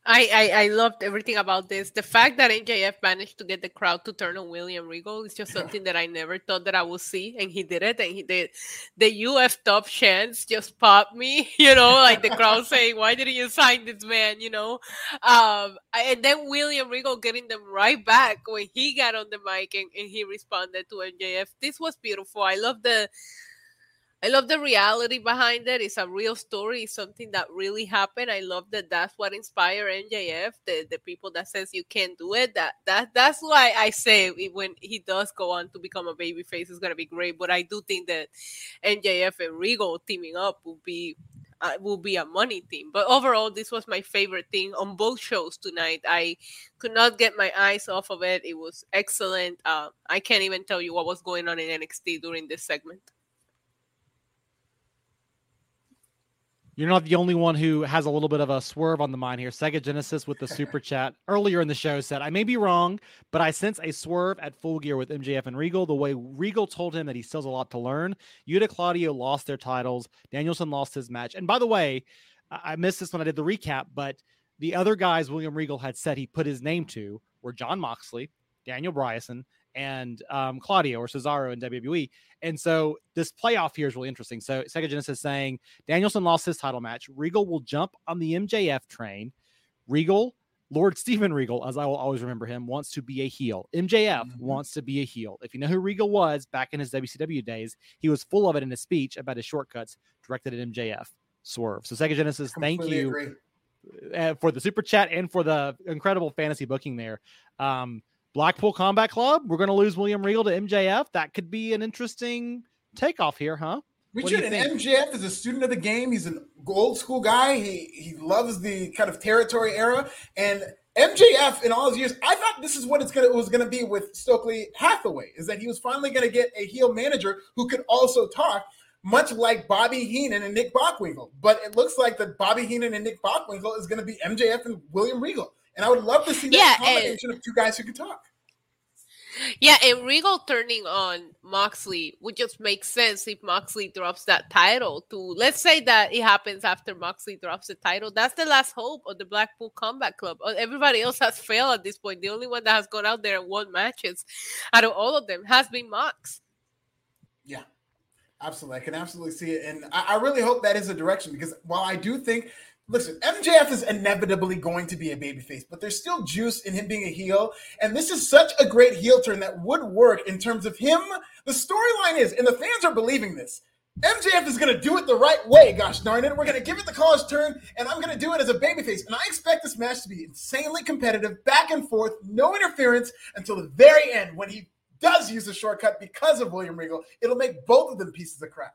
I, I I loved everything about this. The fact that MJF managed to get the crowd to turn on William Regal is just something that I never thought that I would see, and he did it. And he did the UF top chants just popped me, you know, like the crowd saying, "Why didn't you sign this man?" You know, um, and then William Regal getting them right back when he got on the mic and, and he responded to MJF. This was beautiful. I love the. I love the reality behind it. It's a real story. It's something that really happened. I love that. That's what inspired MJF. The the people that says you can't do it. That that that's why I say when he does go on to become a babyface, it's gonna be great. But I do think that MJF and Regal teaming up will be uh, will be a money thing. But overall, this was my favorite thing on both shows tonight. I could not get my eyes off of it. It was excellent. Uh, I can't even tell you what was going on in NXT during this segment. You're not the only one who has a little bit of a swerve on the mind here. Sega Genesis with the super chat earlier in the show said, I may be wrong, but I sense a swerve at full gear with MJF and Regal. The way Regal told him that he still has a lot to learn. Yuta Claudio lost their titles. Danielson lost his match. And by the way, I missed this when I did the recap, but the other guys William Regal had said he put his name to were Jon Moxley, Daniel Bryanson, and um, Claudio or Cesaro in WWE. And so this playoff here is really interesting. So Sega Genesis saying Danielson lost his title match. Regal will jump on the MJF train. Regal, Lord Steven Regal, as I will always remember him, wants to be a heel. MJF mm-hmm. wants to be a heel. If you know who Regal was back in his WCW days, he was full of it in his speech about his shortcuts directed at MJF. Swerve. So Sega Genesis, thank you. Agree. Uh, for the super chat and for the incredible fantasy booking there. Um, Blackpool Combat Club. We're going to lose William Regal to MJF. That could be an interesting takeoff here, huh? We should. And MJF is a student of the game. He's an old school guy. He he loves the kind of territory era. And MJF in all his years, I thought this is what it's gonna it was gonna be with Stokely Hathaway, is that he was finally gonna get a heel manager who could also talk, much like Bobby Heenan and Nick Bockwinkel. But it looks like that Bobby Heenan and Nick Bockwinkel is gonna be MJF and William Regal. And I would love to see that yeah, combination and, of two guys who can talk. Yeah, and Regal turning on Moxley would just make sense if Moxley drops that title to let's say that it happens after Moxley drops the title. That's the last hope of the Blackpool Combat Club. Uh, everybody else has failed at this point. The only one that has gone out there and won matches out of all of them has been Mox. Yeah. Absolutely. I can absolutely see it. And I, I really hope that is a direction because while I do think listen, MJF is inevitably going to be a babyface, but there's still juice in him being a heel. And this is such a great heel turn that would work in terms of him. The storyline is, and the fans are believing this. MJF is going to do it the right way, gosh darn it. We're going to give it the college turn, and I'm going to do it as a babyface. And I expect this match to be insanely competitive, back and forth, no interference until the very end when he does use a shortcut because of William Regal. It'll make both of them pieces of crap.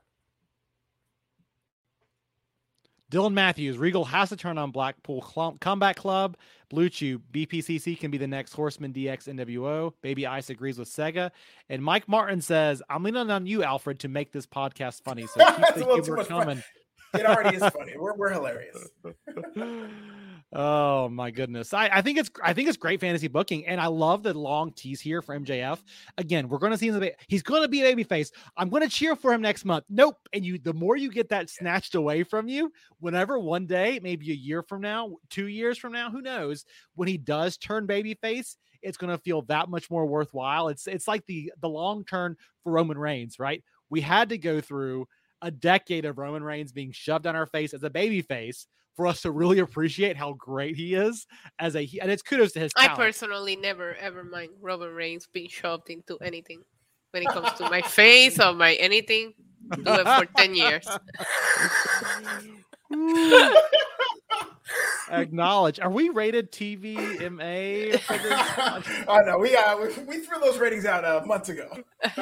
Dylan Matthews, Regal has to turn on Blackpool Combat Club. Blue Chew, BPCC can be the next Horseman DX NWO. Baby Ice agrees with Sega. And Mike Martin says, I'm leaning on you, Alfred, to make this podcast funny. So keep the humor coming. Fun. It already is funny. We're, we're hilarious. Oh my goodness. I, I think it's I think it's great fantasy booking. And I love the long tease here for MJF. Again, we're gonna see him he's gonna be a baby face. I'm gonna cheer for him next month. Nope. And you the more you get that snatched away from you, whenever one day, maybe a year from now, two years from now, who knows, when he does turn baby face, it's gonna feel that much more worthwhile. It's it's like the the long turn for Roman Reigns, right? We had to go through a decade of Roman Reigns being shoved on our face as a baby face for us to really appreciate how great he is as a and it's kudos to his talent. I personally never ever mind Roman Reigns being shoved into mm. anything when it comes to my face or my anything. Do it for 10 years. Mm. Acknowledge. Are we rated TVMA? I know we, uh, we we threw those ratings out uh, months ago.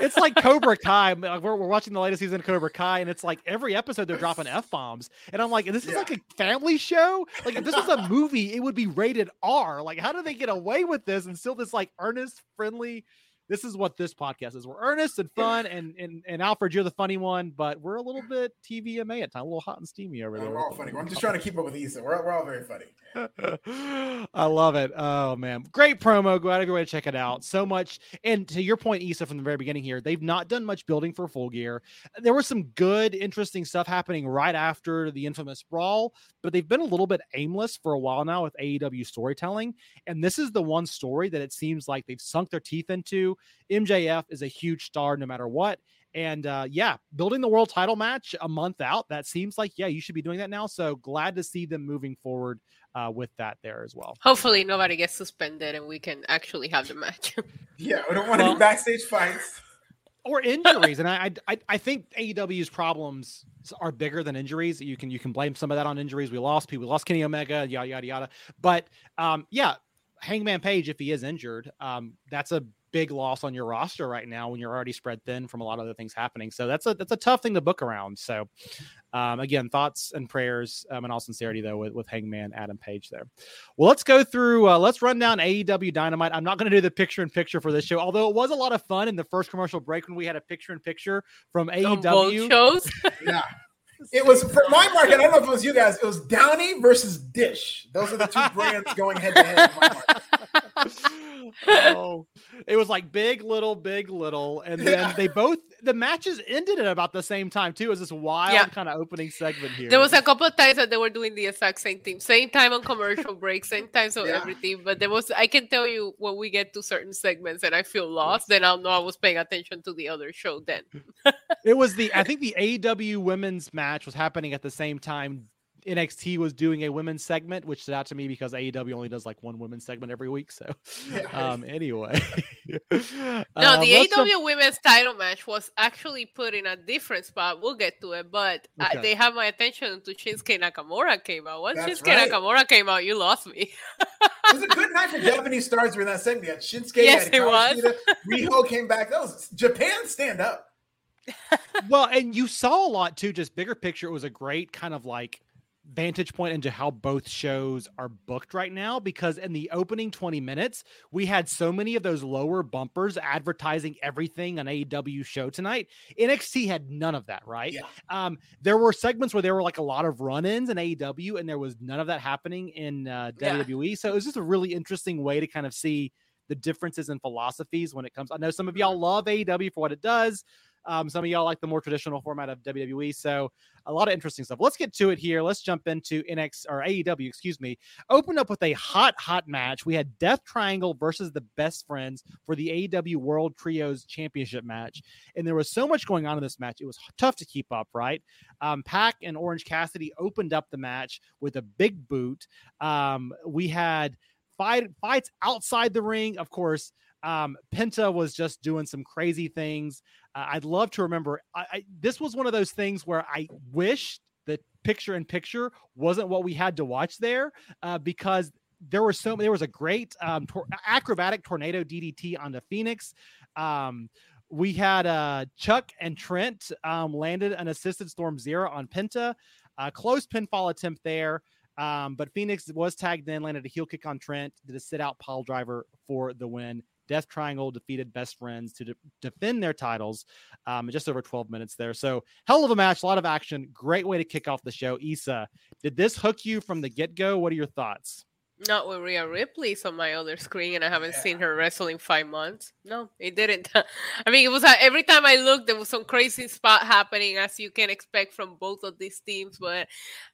it's like Cobra Kai. We're, we're watching the latest season of Cobra Kai, and it's like every episode they're dropping f bombs, and I'm like, this is yeah. like a family show. Like if this was a movie, it would be rated R. Like how do they get away with this and still this like earnest, friendly? This is what this podcast is. We're earnest and fun, and and and Alfred, you're the funny one, but we're a little bit TVMA at times, a little hot and steamy over there. we're all funny. I'm just trying to keep up with Issa. We're, we're all very funny. I love it. Oh man, great promo. Go out of your way to check it out. So much, and to your point, Issa, from the very beginning here, they've not done much building for Full Gear. There was some good, interesting stuff happening right after the infamous brawl, but they've been a little bit aimless for a while now with AEW storytelling. And this is the one story that it seems like they've sunk their teeth into. MJF is a huge star no matter what. And uh, yeah, building the world title match a month out, that seems like, yeah, you should be doing that now. So glad to see them moving forward uh, with that there as well. Hopefully, nobody gets suspended and we can actually have the match. yeah, we don't want well, any backstage fights or injuries. and I, I I think AEW's problems are bigger than injuries. You can you can blame some of that on injuries. We lost people, we lost Kenny Omega, yada yada yada. But um, yeah, Hangman Page, if he is injured, um, that's a big loss on your roster right now when you're already spread thin from a lot of other things happening. So that's a that's a tough thing to book around. So um, again, thoughts and prayers, um, and all sincerity though, with, with Hangman Adam Page there. Well, let's go through. Uh, let's run down AEW Dynamite. I'm not going to do the picture in picture for this show, although it was a lot of fun in the first commercial break when we had a picture in picture from AEW shows. yeah. It was for my market. I don't know if it was you guys. It was Downy versus Dish. Those are the two brands going head to head. Oh, it was like big, little, big, little, and then yeah. they both the matches ended at about the same time too. It was this wild yeah. kind of opening segment here. There was a couple of times that they were doing the exact same thing, same time on commercial break, same time so yeah. everything. But there was, I can tell you when we get to certain segments and I feel lost, then I'll know I was paying attention to the other show. Then it was the I think the AEW women's match was happening at the same time NXT was doing a women's segment, which stood out to me because AEW only does like one women's segment every week. So, um, anyway, no, um, the AEW women's title match was actually put in a different spot. We'll get to it, but uh, okay. uh, they have my attention to Shinsuke Nakamura came out. Once That's Shinsuke right. Nakamura came out, you lost me. it was a good night for Japanese stars during that segment. had Shinsuke, yes, it was. Riho came back. That was Japan stand up. well, and you saw a lot too. Just bigger picture, it was a great kind of like vantage point into how both shows are booked right now because in the opening 20 minutes we had so many of those lower bumpers advertising everything on AEW show tonight. NXT had none of that right? Yeah. um there were segments where there were like a lot of run-ins in AEW and there was none of that happening in uh, WWE yeah. so it was just a really interesting way to kind of see the differences in philosophies when it comes. I know some of y'all love AEW for what it does um, some of y'all like the more traditional format of WWE. So a lot of interesting stuff. Let's get to it here. Let's jump into NX or AEW, excuse me. Open up with a hot, hot match. We had Death Triangle versus the Best Friends for the AEW World Trios Championship match. And there was so much going on in this match. It was tough to keep up, right? Um, PAC and Orange Cassidy opened up the match with a big boot. Um, we had fight fights outside the ring, of course. Um, Penta was just doing some crazy things. I'd love to remember. I, I, this was one of those things where I wish that picture in picture wasn't what we had to watch there uh, because there was so there was a great um, tor- acrobatic tornado DDT on the Fénix. Um, we had uh, Chuck and Trent um, landed an assisted Strong Zero on Penta. Close pinfall attempt there. Um, but Fénix was tagged in, landed a heel kick on Trent, did a sit out pile driver for the win. Death Triangle defeated Best Friends to de- defend their titles um, just over 12 minutes there. So, hell of a match, a lot of action. Great way to kick off the show. Isa, did this hook you from the get go? What are your thoughts? Not with Rhea Ripley's on my other screen, and I haven't yeah. seen her wrestle in five months. No, it didn't. I mean, it was uh, every time I looked, there was some crazy spot happening, as you can expect from both of these teams. But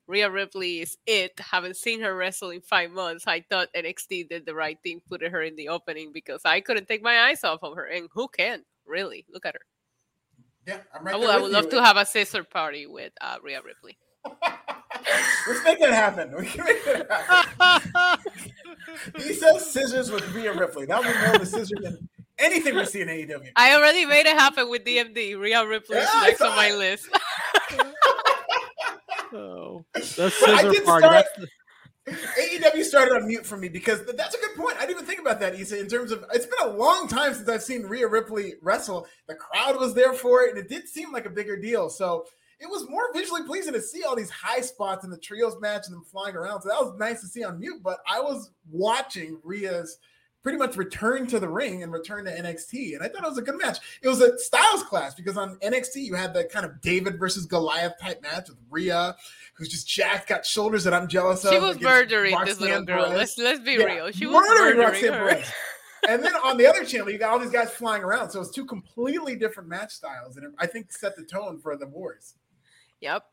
Rhea Ripley is it. Haven't seen her wrestle in five months. I thought NXT did the right thing, putting her in the opening because I couldn't take my eyes off of her, and who can really look at her? Yeah, I'm right. I would, I would love to have a sister party with uh, Rhea Ripley. Let's make that happen. We can make that happen. he says scissors with Rhea Ripley. That would be more of a scissor than anything we see in AEW. I already made it happen with DMD. Rhea Ripley is yeah, next on my list. oh, the scissor party. Start, the... AEW started on mute for me because that's a good point. I didn't even think about that, Isa. In terms of, it's been a long time since I've seen Rhea Ripley wrestle. The crowd was there for it, and it did seem like a bigger deal. So it was more visually pleasing to see all these high spots in the trios match and them flying around. So that was nice to see on mute. But I was watching Rhea's pretty much return to the ring and return to NXT. And I thought it was a good match. It was a styles clash because on NXT you had the kind of David versus Goliath type match with Rhea, who's just jacked, got shoulders that I'm jealous of. She was murdering Roxanne this little girl. Let's let's be yeah, real. She was murdering, murdering Roxanne her. Perez. and then on the other channel, you got all these guys flying around. So it's two completely different match styles, and I think set the tone for the wars. Yep.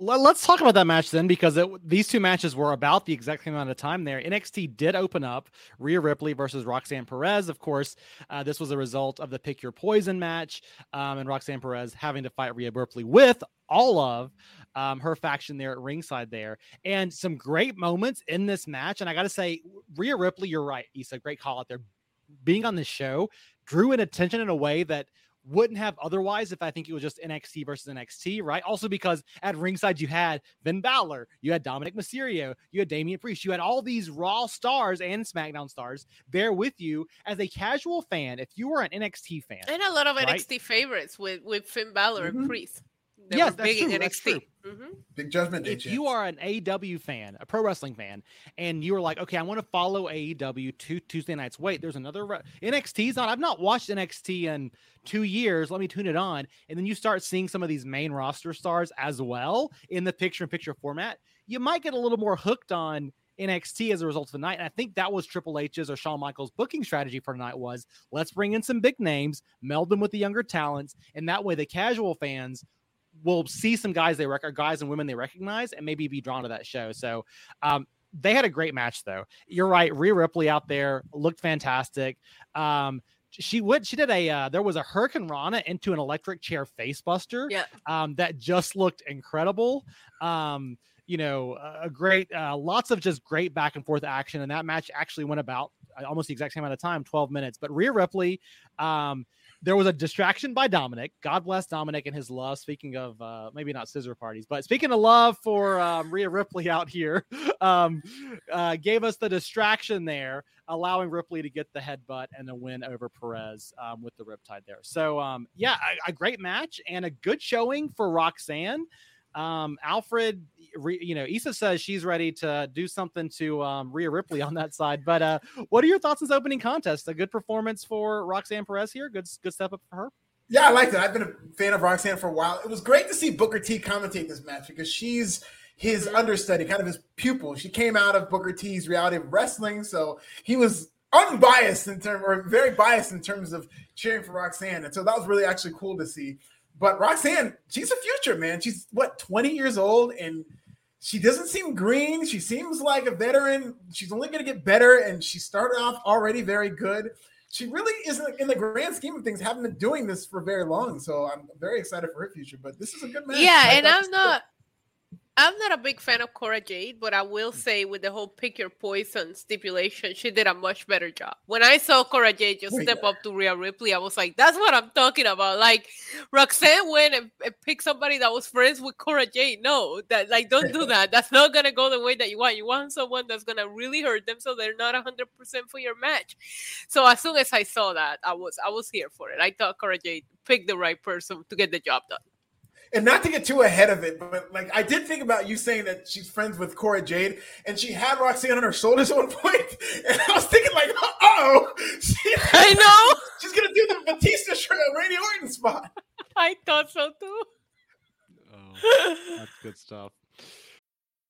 Let's talk about that match then, because it, these two matches were about the exact same amount of time there. NXT did open up Rhea Ripley versus Roxanne Perez. Of course, uh, this was a result of the Pick Your Poison match, um, and Roxanne Perez having to fight Rhea Ripley with all of um, her faction there at ringside there, and some great moments in this match. And I got to say, Rhea Ripley, you're right, Issa, great call out there. Being on the show drew in attention in a way that wouldn't have otherwise if I think it was just NXT versus NXT, right? Also because at ringside you had Finn Balor, you had Dominik Mysterio, you had Damian Priest, you had all these Raw stars and SmackDown stars there with you as a casual fan. If you were an NXT fan, and a lot of right? NXT favorites with with Finn Balor mm-hmm. and Priest. They yes, that's true. That's true. Mm-hmm. Big judgment. If you are an AEW fan, a pro wrestling fan, and you are like, okay, I want to follow AEW to Tuesday nights. Wait, there's another re- NXT's on. I've not watched NXT in two years. Let me tune it on, and then you start seeing some of these main roster stars as well in the picture-in-picture format. You might get a little more hooked on NXT as a result of the night. And I think that was Triple H's or Shawn Michaels' booking strategy for tonight was let's bring in some big names, meld them with the younger talents, and that way the casual fans will see some guys they rec- guys and women they recognize and maybe be drawn to that show. So um, they had a great match though. You're right. Rhea Ripley out there looked fantastic. Um, she would she did a uh, there was a hurricane rana into an electric chair facebuster yeah um that just looked incredible um you know a great uh, lots of just great back and forth action and that match actually went about uh, almost the exact same amount of time 12 minutes but Rhea Ripley um there was a distraction by Dominik. God bless Dominik and his love. Speaking of uh, maybe not scissor parties, but speaking of love for um, Rhea Ripley out here, um, uh, gave us the distraction there, allowing Ripley to get the headbutt and the win over Perez um, with the riptide there. So um, yeah, a, a great match and a good showing for Roxanne. Um, Alfred, re, you know, Issa says she's ready to do something to um, Rhea Ripley on that side. But uh, what are your thoughts on this opening contest? A good performance for Roxanne Perez here. Good, good step up for her. Yeah, I liked it. I've been a fan of Roxanne for a while. It was great to see Booker T commentate this match because she's his understudy, kind of his pupil. She came out of Booker T's reality of wrestling, so he was unbiased in terms, or very biased in terms of cheering for Roxanne, and so that was really actually cool to see. But Roxanne, she's a future man. She's what 20 years old and she doesn't seem green. She seems like a veteran. She's only going to get better and she started off already very good. She really isn't in the grand scheme of things haven't been doing this for very long. So I'm very excited for her future, but this is a good match. Yeah, and I'm not I'm not a big fan of Cora Jade, but I will mm. say with the whole pick your poison stipulation, she did a much better job. When I saw Cora Jade just step up to Rhea Ripley, I was like, that's what I'm talking about. Like Roxanne went and, and picked somebody that was friends with Cora Jade. No, that like don't do that. That's not gonna go the way that you want. You want someone that's gonna really hurt them so they're not hundred percent for your match. So as soon as I saw that, I was I was here for it. I thought Cora Jade picked the right person to get the job done and not to get too ahead of it, but like I did think about you saying that she's friends with Cora Jade, and she had Roxanne on her shoulders at one point, and I was thinking like, oh, I know she's gonna do the Batista shirt Randy Orton spot. I thought so too. Oh, that's good stuff.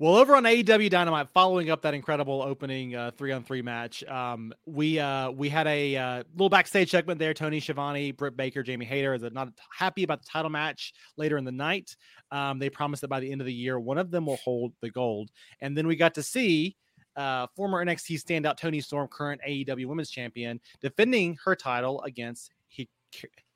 Well, over on AEW Dynamite, following up that incredible opening three on three match, um, we uh, we had a uh, little backstage segment there. Tony Schiavone, Britt Baker, Jamie Hayter is not happy about the title match later in the night. Um, they promised that by the end of the year, one of them will hold the gold, and then we got to see uh, former NXT standout Toni Storm, current AEW Women's Champion, defending her title against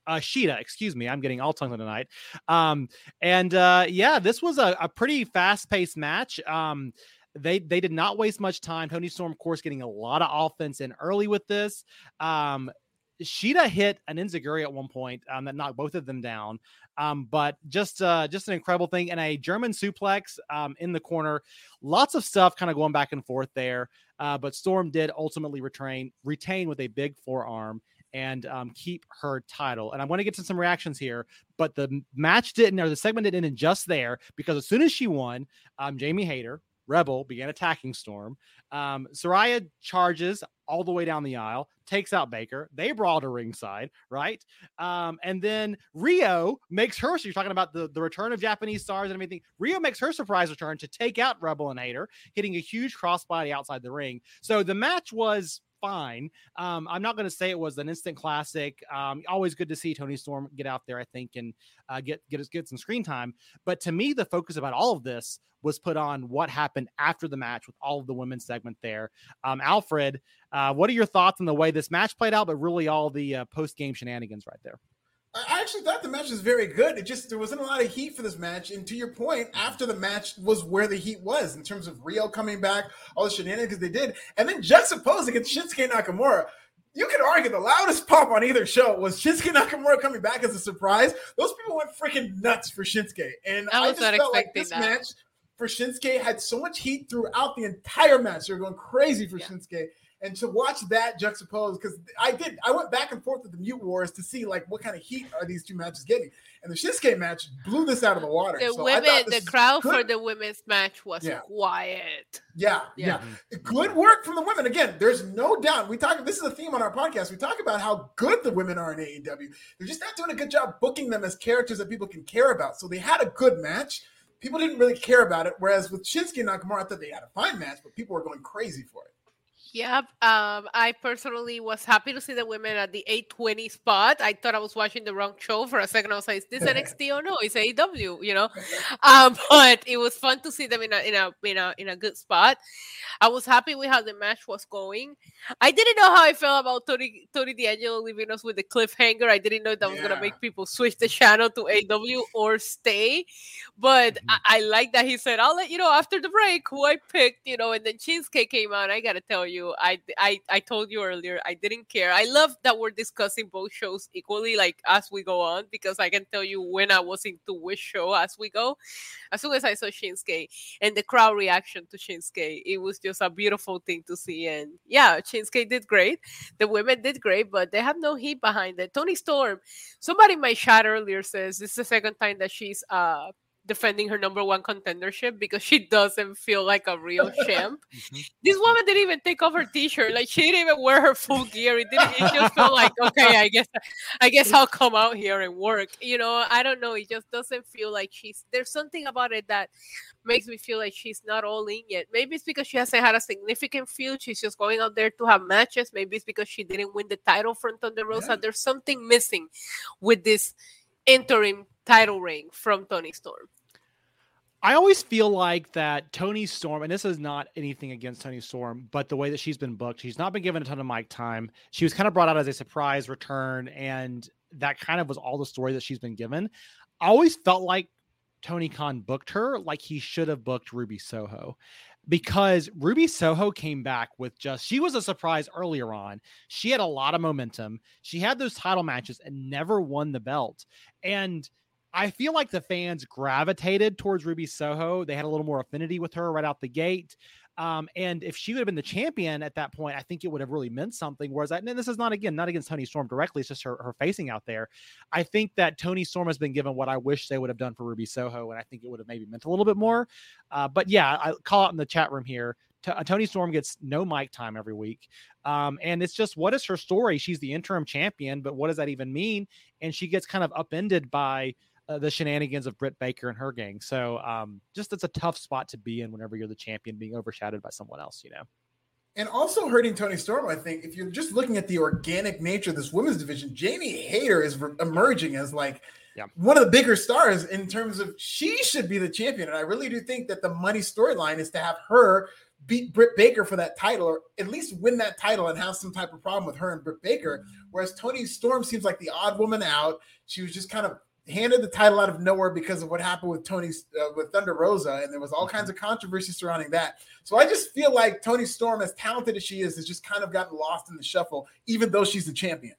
uh, Shida, excuse me. I'm getting all tongue tonight. Um, and uh, yeah, this was a, a pretty fast paced match. Um, they they did not waste much time. Toni Storm, of course, getting a lot of offense in early with this. Um, Shida hit an enziguri at one point um, that knocked both of them down. Um, but just uh, just an incredible thing and a German suplex um, in the corner. Lots of stuff kind of going back and forth there. Uh, but Storm did ultimately retain retain with a big forearm and um, keep her title. And I want to get to some reactions here, but the match didn't, or the segment didn't end just there because as soon as she won, um, Jamie Hayter, Rebel, began attacking Storm. Um, Saraya charges all the way down the aisle, takes out Baker. They brawl to ringside, right? Um, and then Riho makes her. So you're talking about the, the return of Japanese stars and everything. Riho makes her surprise return to take out Rebel and Hayter, hitting a huge crossbody outside the ring. So the match was fine. Um, I'm not going to say it was an instant classic. Um, always good to see Toni Storm get out there, I think, and uh, get get get some screen time. But to me, the focus about all of this was put on what happened after the match with all of the women's segment there. Um, Alfred, uh, what are your thoughts on the way this match played out, but really all the uh, post game shenanigans right there? I actually thought the match was very good. It just there wasn't a lot of heat for this match. And to your point, after the match was where the heat was in terms of Riho coming back, all the shenanigans they did, and then juxtaposed against Shinsuke Nakamura. You could argue the loudest pop on either show was Shinsuke Nakamura coming back as a surprise. Those people went freaking nuts for Shinsuke, and I, I just felt like this that. match for Shinsuke had so much heat throughout the entire match. They were going crazy for yeah. Shinsuke and to watch that juxtaposed because I did I went back and forth with the Mute Wars to see like what kind of heat are these two matches getting, and the Shinsuke match blew this out of the water. The so women, the crowd good. for the women's match was yeah. quiet. Yeah, yeah, yeah, mm-hmm. good work from the women. Again, there's no doubt. We talk. This is a theme on our podcast. We talk about how good the women are in AEW. They're just not doing a good job booking them as characters that people can care about. So they had a good match. People didn't really care about it. Whereas with Shinsuke and Nakamura, I thought they had a fine match, but people were going crazy for it. Yep. Um, I personally was happy to see the women at the 820 spot. I thought I was watching the wrong show for a second. I was like, is this NXT or no? It's AEW, you know? Um, but it was fun to see them in a in a in a in a good spot. I was happy with how the match was going. I didn't know how I felt about Tony Tony D'Angelo leaving us with the cliffhanger. I didn't know that was gonna make people switch the channel to AW or stay. But mm-hmm. I, I like that he said, I'll let you know after the break who I picked, you know, and then Shinsuke came out. I gotta tell you I, I I told you earlier I didn't care. I love that we're discussing both shows equally, like as we go on, because I can tell you when I was into which show as we go. As soon as I saw Shinsuke and the crowd reaction to Shinsuke, it was just a beautiful thing to see. And yeah, Shinsuke did great. The women did great, but they have no heat behind it. Toni Storm, somebody in my chat earlier says this is the second time that she's uh defending her number one contendership because she doesn't feel like a real champ. Mm-hmm. This woman didn't even take off her t-shirt. Like she didn't even wear her full gear. It didn't it just felt like, okay, I guess I guess I'll come out here and work. You know, I don't know. It just doesn't feel like she's there's something about it that makes me feel like she's not all in yet. Maybe it's because she hasn't had a significant feud. She's just going out there to have matches. Maybe it's because she didn't win the title from Thunder Rosa. Yeah. There's something missing with this interim title ring from Toni Storm. I always feel like that Toni Storm, and this is not anything against Toni Storm, but the way that she's been booked, she's not been given a ton of mic time. She was kind of brought out as a surprise return, and that kind of was all the story that she's been given. I always felt like Tony Khan booked her like he should have booked Ruby Soho because Ruby Soho came back with just she was a surprise earlier on. She had a lot of momentum. She had those title matches and never won the belt. And I feel like the fans gravitated towards Ruby Soho. They had a little more affinity with her right out the gate. Um, and if she would have been the champion at that point, I think it would have really meant something. Whereas, I, and this is not again not against Toni Storm directly; it's just her, her facing out there. I think that Toni Storm has been given what I wish they would have done for Ruby Soho, and I think it would have maybe meant a little bit more. Uh, but yeah, I call out in the chat room here. T- uh, Toni Storm gets no mic time every week, um, and it's just what is her story? She's the interim champion, but what does that even mean? And she gets kind of upended by uh, the shenanigans of Britt Baker and her gang. So um, just it's a tough spot to be in whenever you're the champion being overshadowed by someone else, you know. And also hurting Toni Storm, I think, if you're just looking at the organic nature of this women's division, Jamie Hayter is re- emerging as like yeah. one of the bigger stars in terms of she should be the champion. And I really do think that the money storyline is to have her beat Britt Baker for that title, or at least win that title and have some type of problem with her and Britt Baker. Whereas Toni Storm seems like the odd woman out. She was just kind of handed the title out of nowhere because of what happened with Tony uh, with Thunder Rosa, and there was all kinds of controversy surrounding that. So I just feel like Toni Storm, as talented as she is, has just kind of gotten lost in the shuffle, even though she's the champion.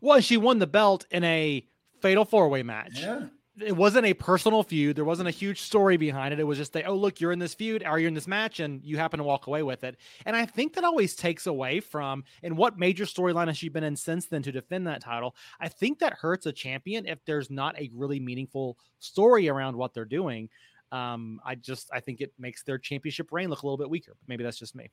Well, she won the belt in a fatal four way match. Yeah it wasn't a personal feud. There wasn't a huge story behind it. It was just that, oh, look, you're in this feud, or you're in this match, and you happen to walk away with it. And I think that always takes away from, and what major storyline has she been in since then to defend that title? I think that hurts a champion if there's not a really meaningful story around what they're doing. Um, I just, I think it makes their championship reign look a little bit weaker. Maybe that's just me.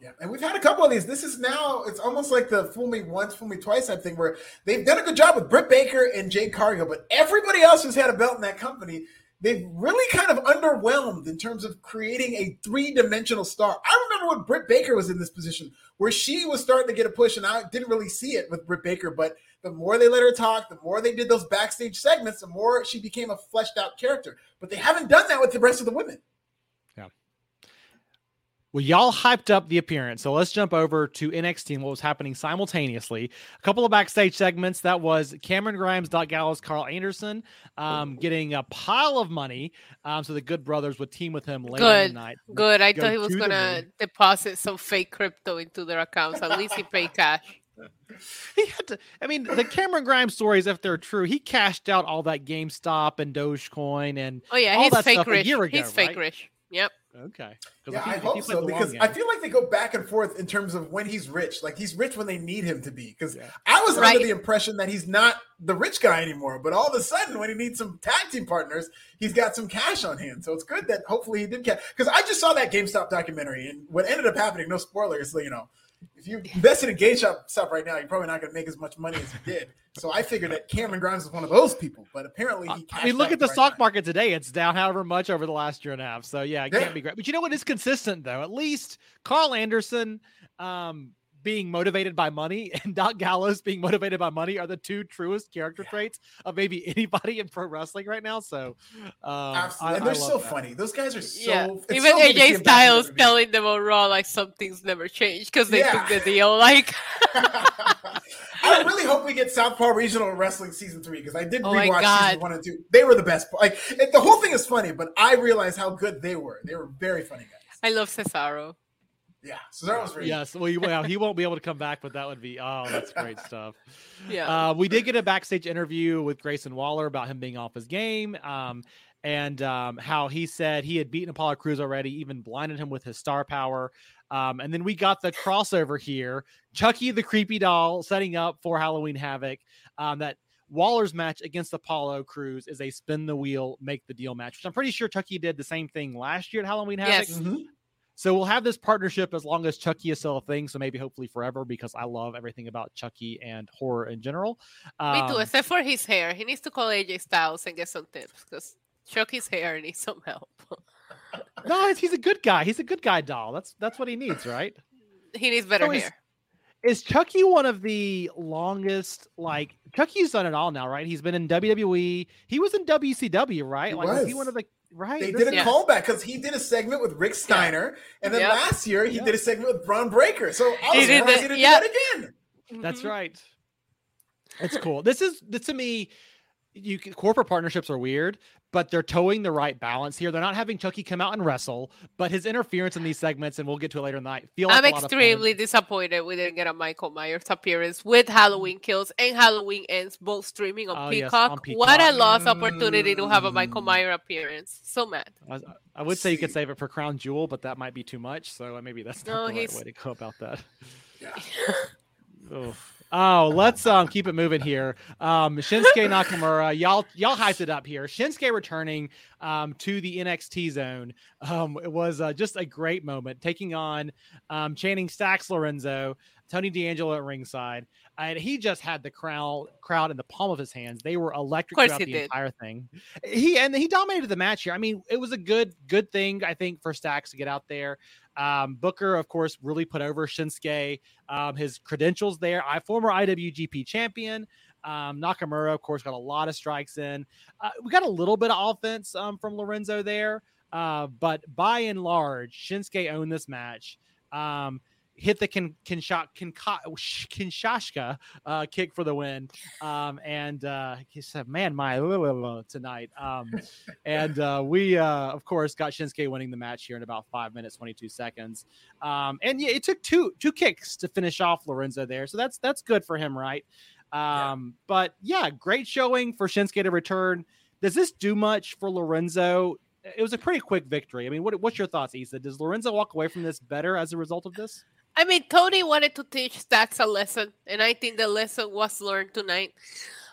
Yeah, and we've had a couple of these. This is now it's almost like the fool me once, fool me twice type thing, where they've done a good job with Britt Baker and Jade Cargill, but everybody else who's had a belt in that company, they've really kind of underwhelmed in terms of creating a three dimensional star. I remember when Britt Baker was in this position where she was starting to get a push, and I didn't really see it with Britt Baker, but the more they let her talk, the more they did those backstage segments, the more she became a fleshed out character. But they haven't done that with the rest of the women. Well, y'all hyped up the appearance. So let's jump over to NXT and what was happening simultaneously. A couple of backstage segments. That was Cameron Grimes, Doc Gallows, Karl Anderson um, getting a pile of money. Um, so the Good Brothers would team with him later Good. in the night. Good. I Go thought he was to gonna deposit some fake crypto into their accounts. At least he paid cash. He had to, I mean, the Cameron Grimes stories, if they're true, he cashed out all that GameStop and Dogecoin and Oh yeah, all he's that fake stuff a year ago, he's fake right? rich. Yep. okay. 'Cause Yeah, if he- I hope so because game- I feel like they go back and forth in terms of when he's rich. Like he's rich when they need him to be. Because Yeah. I was Right. under the impression that he's not the rich guy anymore. But all of a sudden, when he needs some tag team partners, he's got some cash on hand. So it's good that hopefully he did cash. Because I just saw that GameStop documentary, and what ended up happening, no spoilers, you know. If you invested in GameStop stuff right now, you're probably not going to make as much money as you did. So I figured that Cameron Grimes was one of those people, but apparently he. I mean, look at the right stock market today. It's down however much over the last year and a half. So yeah, it Yeah. can't be great. But you know what is consistent though? At least Carl Anderson um, being motivated by money and Doc Gallows being motivated by money are the two truest character traits of maybe anybody in pro wrestling right now. So um, Absolutely, I- and they're I so that. funny. Those guys are so. yeah. it's Even so good to see AJ them back in Styles WWE. telling them on Raw like some things never changed because they Yeah. took the deal. Like, I really hope we get Southpaw Regional Wrestling season three because I did Oh rewatch season one and two. They were the best. Like it- the whole thing is funny, but I realized how good they were. They were very funny guys. I love Cesaro. Yeah, so that was really Yes, well, you, well, he won't be able to come back, but that would be oh, that's great stuff. Yeah. Uh, we did get a backstage interview with Grayson Waller about him being off his game, um, and um, how he said he had beaten Apollo Crews already, even blinded him with his star power. Um, and then we got the crossover here: Chucky the creepy doll setting up for Halloween Havoc. Um, that Waller's match against Apollo Crews is a spin the wheel, make the deal match, which I'm pretty sure Chucky did the same thing last year at Halloween Havoc. Yes. Mhm. So we'll have this partnership as long as Chucky is still a thing. So maybe hopefully forever because I love everything about Chucky and horror in general. Me too, Um, except for his hair. He needs to call AJ Styles and get some tips because Chucky's hair needs some help. no, he's- he's a good guy. He's a good guy doll. That's that's what he needs, right? he needs better So is- hair. Is Chucky one of the longest? Like Chucky's done it all now, right? He's been in WWE. He was in WCW, right? He like was he one of the right? They this- did a Yeah. callback because he did a segment with Rick Steiner, and then Yep. last year he Yeah. did a segment with Bron Breakker. So I He was did surprised the- he didn't yeah. do that again. That's Mhm. right. It's cool. This is this to me. You corporate partnerships are weird, but they're towing the right balance here. They're not having Chucky come out and wrestle, but his interference in these segments, and we'll get to it later in the night. Feel like I'm a lot of extremely disappointed we didn't get a Michael Myers appearance with Halloween Kills and Halloween Ends both streaming on, Oh, yes, Peacock. What a lost opportunity to have a Michael Mm. Myers appearance. So mad. I, I would say you could save it for Crown Jewel, but that might be too much. So maybe that's not No, the right he's- way to go about that. Yeah. Oof. Oh, let's um keep it moving here. Um Shinsuke Nakamura, y'all y'all hyped it up here. Shinsuke returning um to the NXT zone. Um it was uh, just a great moment taking on um Channing Stacks Lorenzo, Tony D'Angelo at ringside. And he just had the crowd crowd in the palm of his hands. They were electric throughout the did. entire thing. He and he dominated the match here. I mean, it was a good good thing I think for Stacks to get out there. Um, Booker, of course, really put over Shinsuke. Um, his credentials there. I former IWGP champion. Um, Nakamura, of course, got a lot of strikes in. Uh, we got a little bit of offense um, from Lorenzo there, uh, but by and large, Shinsuke owned this match. Um, hit the Kin- Kinsha- Kinka- Kinshashka uh, kick for the win. Um, and uh, he said, "Man, my tonight." Um, and uh, we, uh, of course, got Shinsuke winning the match here in about five minutes, twenty-two seconds. Um, and yeah, it took two two kicks to finish off Lorenzo there, so that's that's good for him, right? Um, but yeah, great showing for Shinsuke to return. Does this do much for Lorenzo? It was a pretty quick victory. I mean, what, what's your thoughts, Isa? Does Lorenzo walk away from this better as a result of this? I mean, Tony wanted to teach Stacks a lesson, and I think the lesson was learned tonight.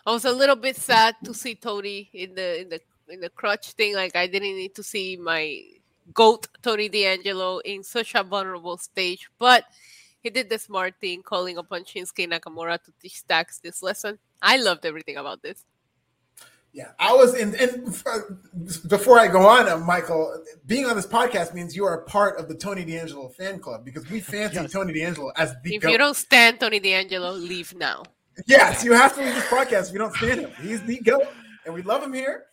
I was a little bit sad to see Tony in the in the in the crutch thing. Like I didn't need to see my goat Tony D'Angelo in such a vulnerable stage, but he did the smart thing, calling upon Shinsuke Nakamura to teach Stacks this lesson. I loved everything about this. Yeah, I was in. And before I go on, uh, Michael, being on this podcast means you are a part of the Tony D'Angelo fan club because we fancy yes. Tony D'Angelo as the. If goat. you don't stand Tony D'Angelo, leave now. Yes, you have to leave this podcast if you don't stand him. He's the goat, and we love him here.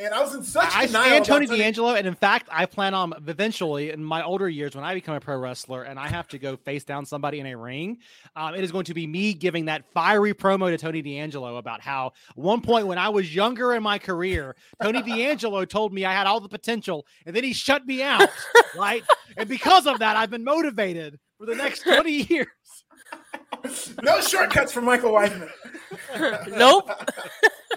And I was in such I stand Tony D'Angelo, and in fact, I plan on eventually in my older years when I become a pro wrestler and I have to go face down somebody in a ring. Um, it is going to be me giving that fiery promo to Tony D'Angelo about how one point when I was younger in my career, Tony D'Angelo told me I had all the potential, and then he shut me out. right, and because of that, I've been motivated for the next twenty years. no shortcuts for Michael Weidman. nope.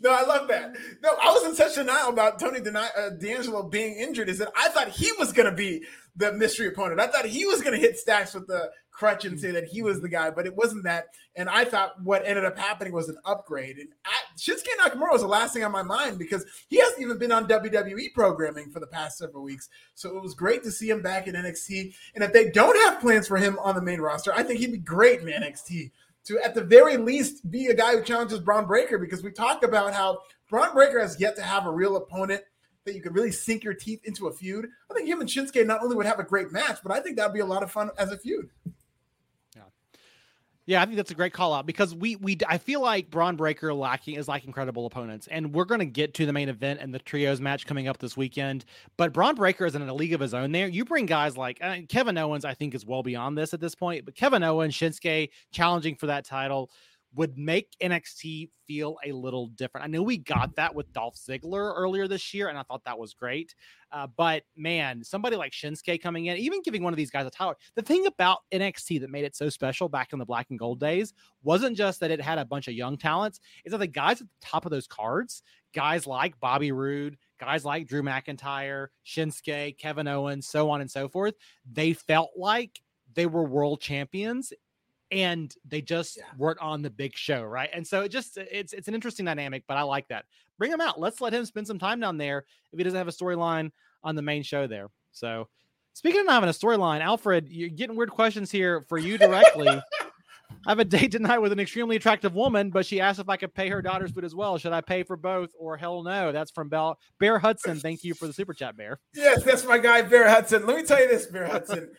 no, I love that. No, I was in such denial about Tony uh, D'Angelo being injured is that I thought he was going to be the mystery opponent. I thought he was going to hit Stacks with the crutch and say mm-hmm. that he was the guy, but it wasn't that. And I thought what ended up happening was an upgrade. And I, Shinsuke Nakamura was the last thing on my mind because he hasn't even been on WWE programming for the past several weeks. So it was great to see him back in NXT. And if they don't have plans for him on the main roster, I think he'd be great in NXT to at the very least be a guy who challenges Bron Breakker because we talked about how Bron Breakker has yet to have a real opponent that you could really sink your teeth into a feud. I think him and Shinsuke not only would have a great match, but I think that'd be a lot of fun as a feud. Yeah, I think that's a great call out because we we I feel like Bron Breakker lacking is like incredible opponents, and we're going to get to the main event and the trios match coming up this weekend. But Bron Breakker is in a league of his own. There, you bring guys like uh, Kevin Owens. I think is well beyond this at this point. But Kevin Owens, Shinsuke challenging for that title would make NXT feel a little different. I know we got that with Dolph Ziggler earlier this year, and I thought that was great. Uh, but man, somebody like Shinsuke coming in, even giving one of these guys a title. The thing about NXT that made it so special back in the black and gold days wasn't just that it had a bunch of young talents, it's that the guys at the top of those cards, guys like Bobby Roode, guys like Drew McIntyre, Shinsuke, Kevin Owens, so on and so forth, they felt like they were world champions and they just yeah. weren't on the big show, right? And so it just it's it's an interesting dynamic, but I like that. Bring him out. Let's let him spend some time down there if he doesn't have a storyline on the main show there. So speaking of not having a storyline, Alfred, you're getting weird questions here for you directly. I have a date tonight with an extremely attractive woman, but she asked if I could pay her daughter's food as well. Should I pay for both or hell no? That's from Bell Bear Hudson. Thank you for the super chat, Bear. Yes, that's my guy, Bear Hudson. Let me tell you this, Bear Hudson.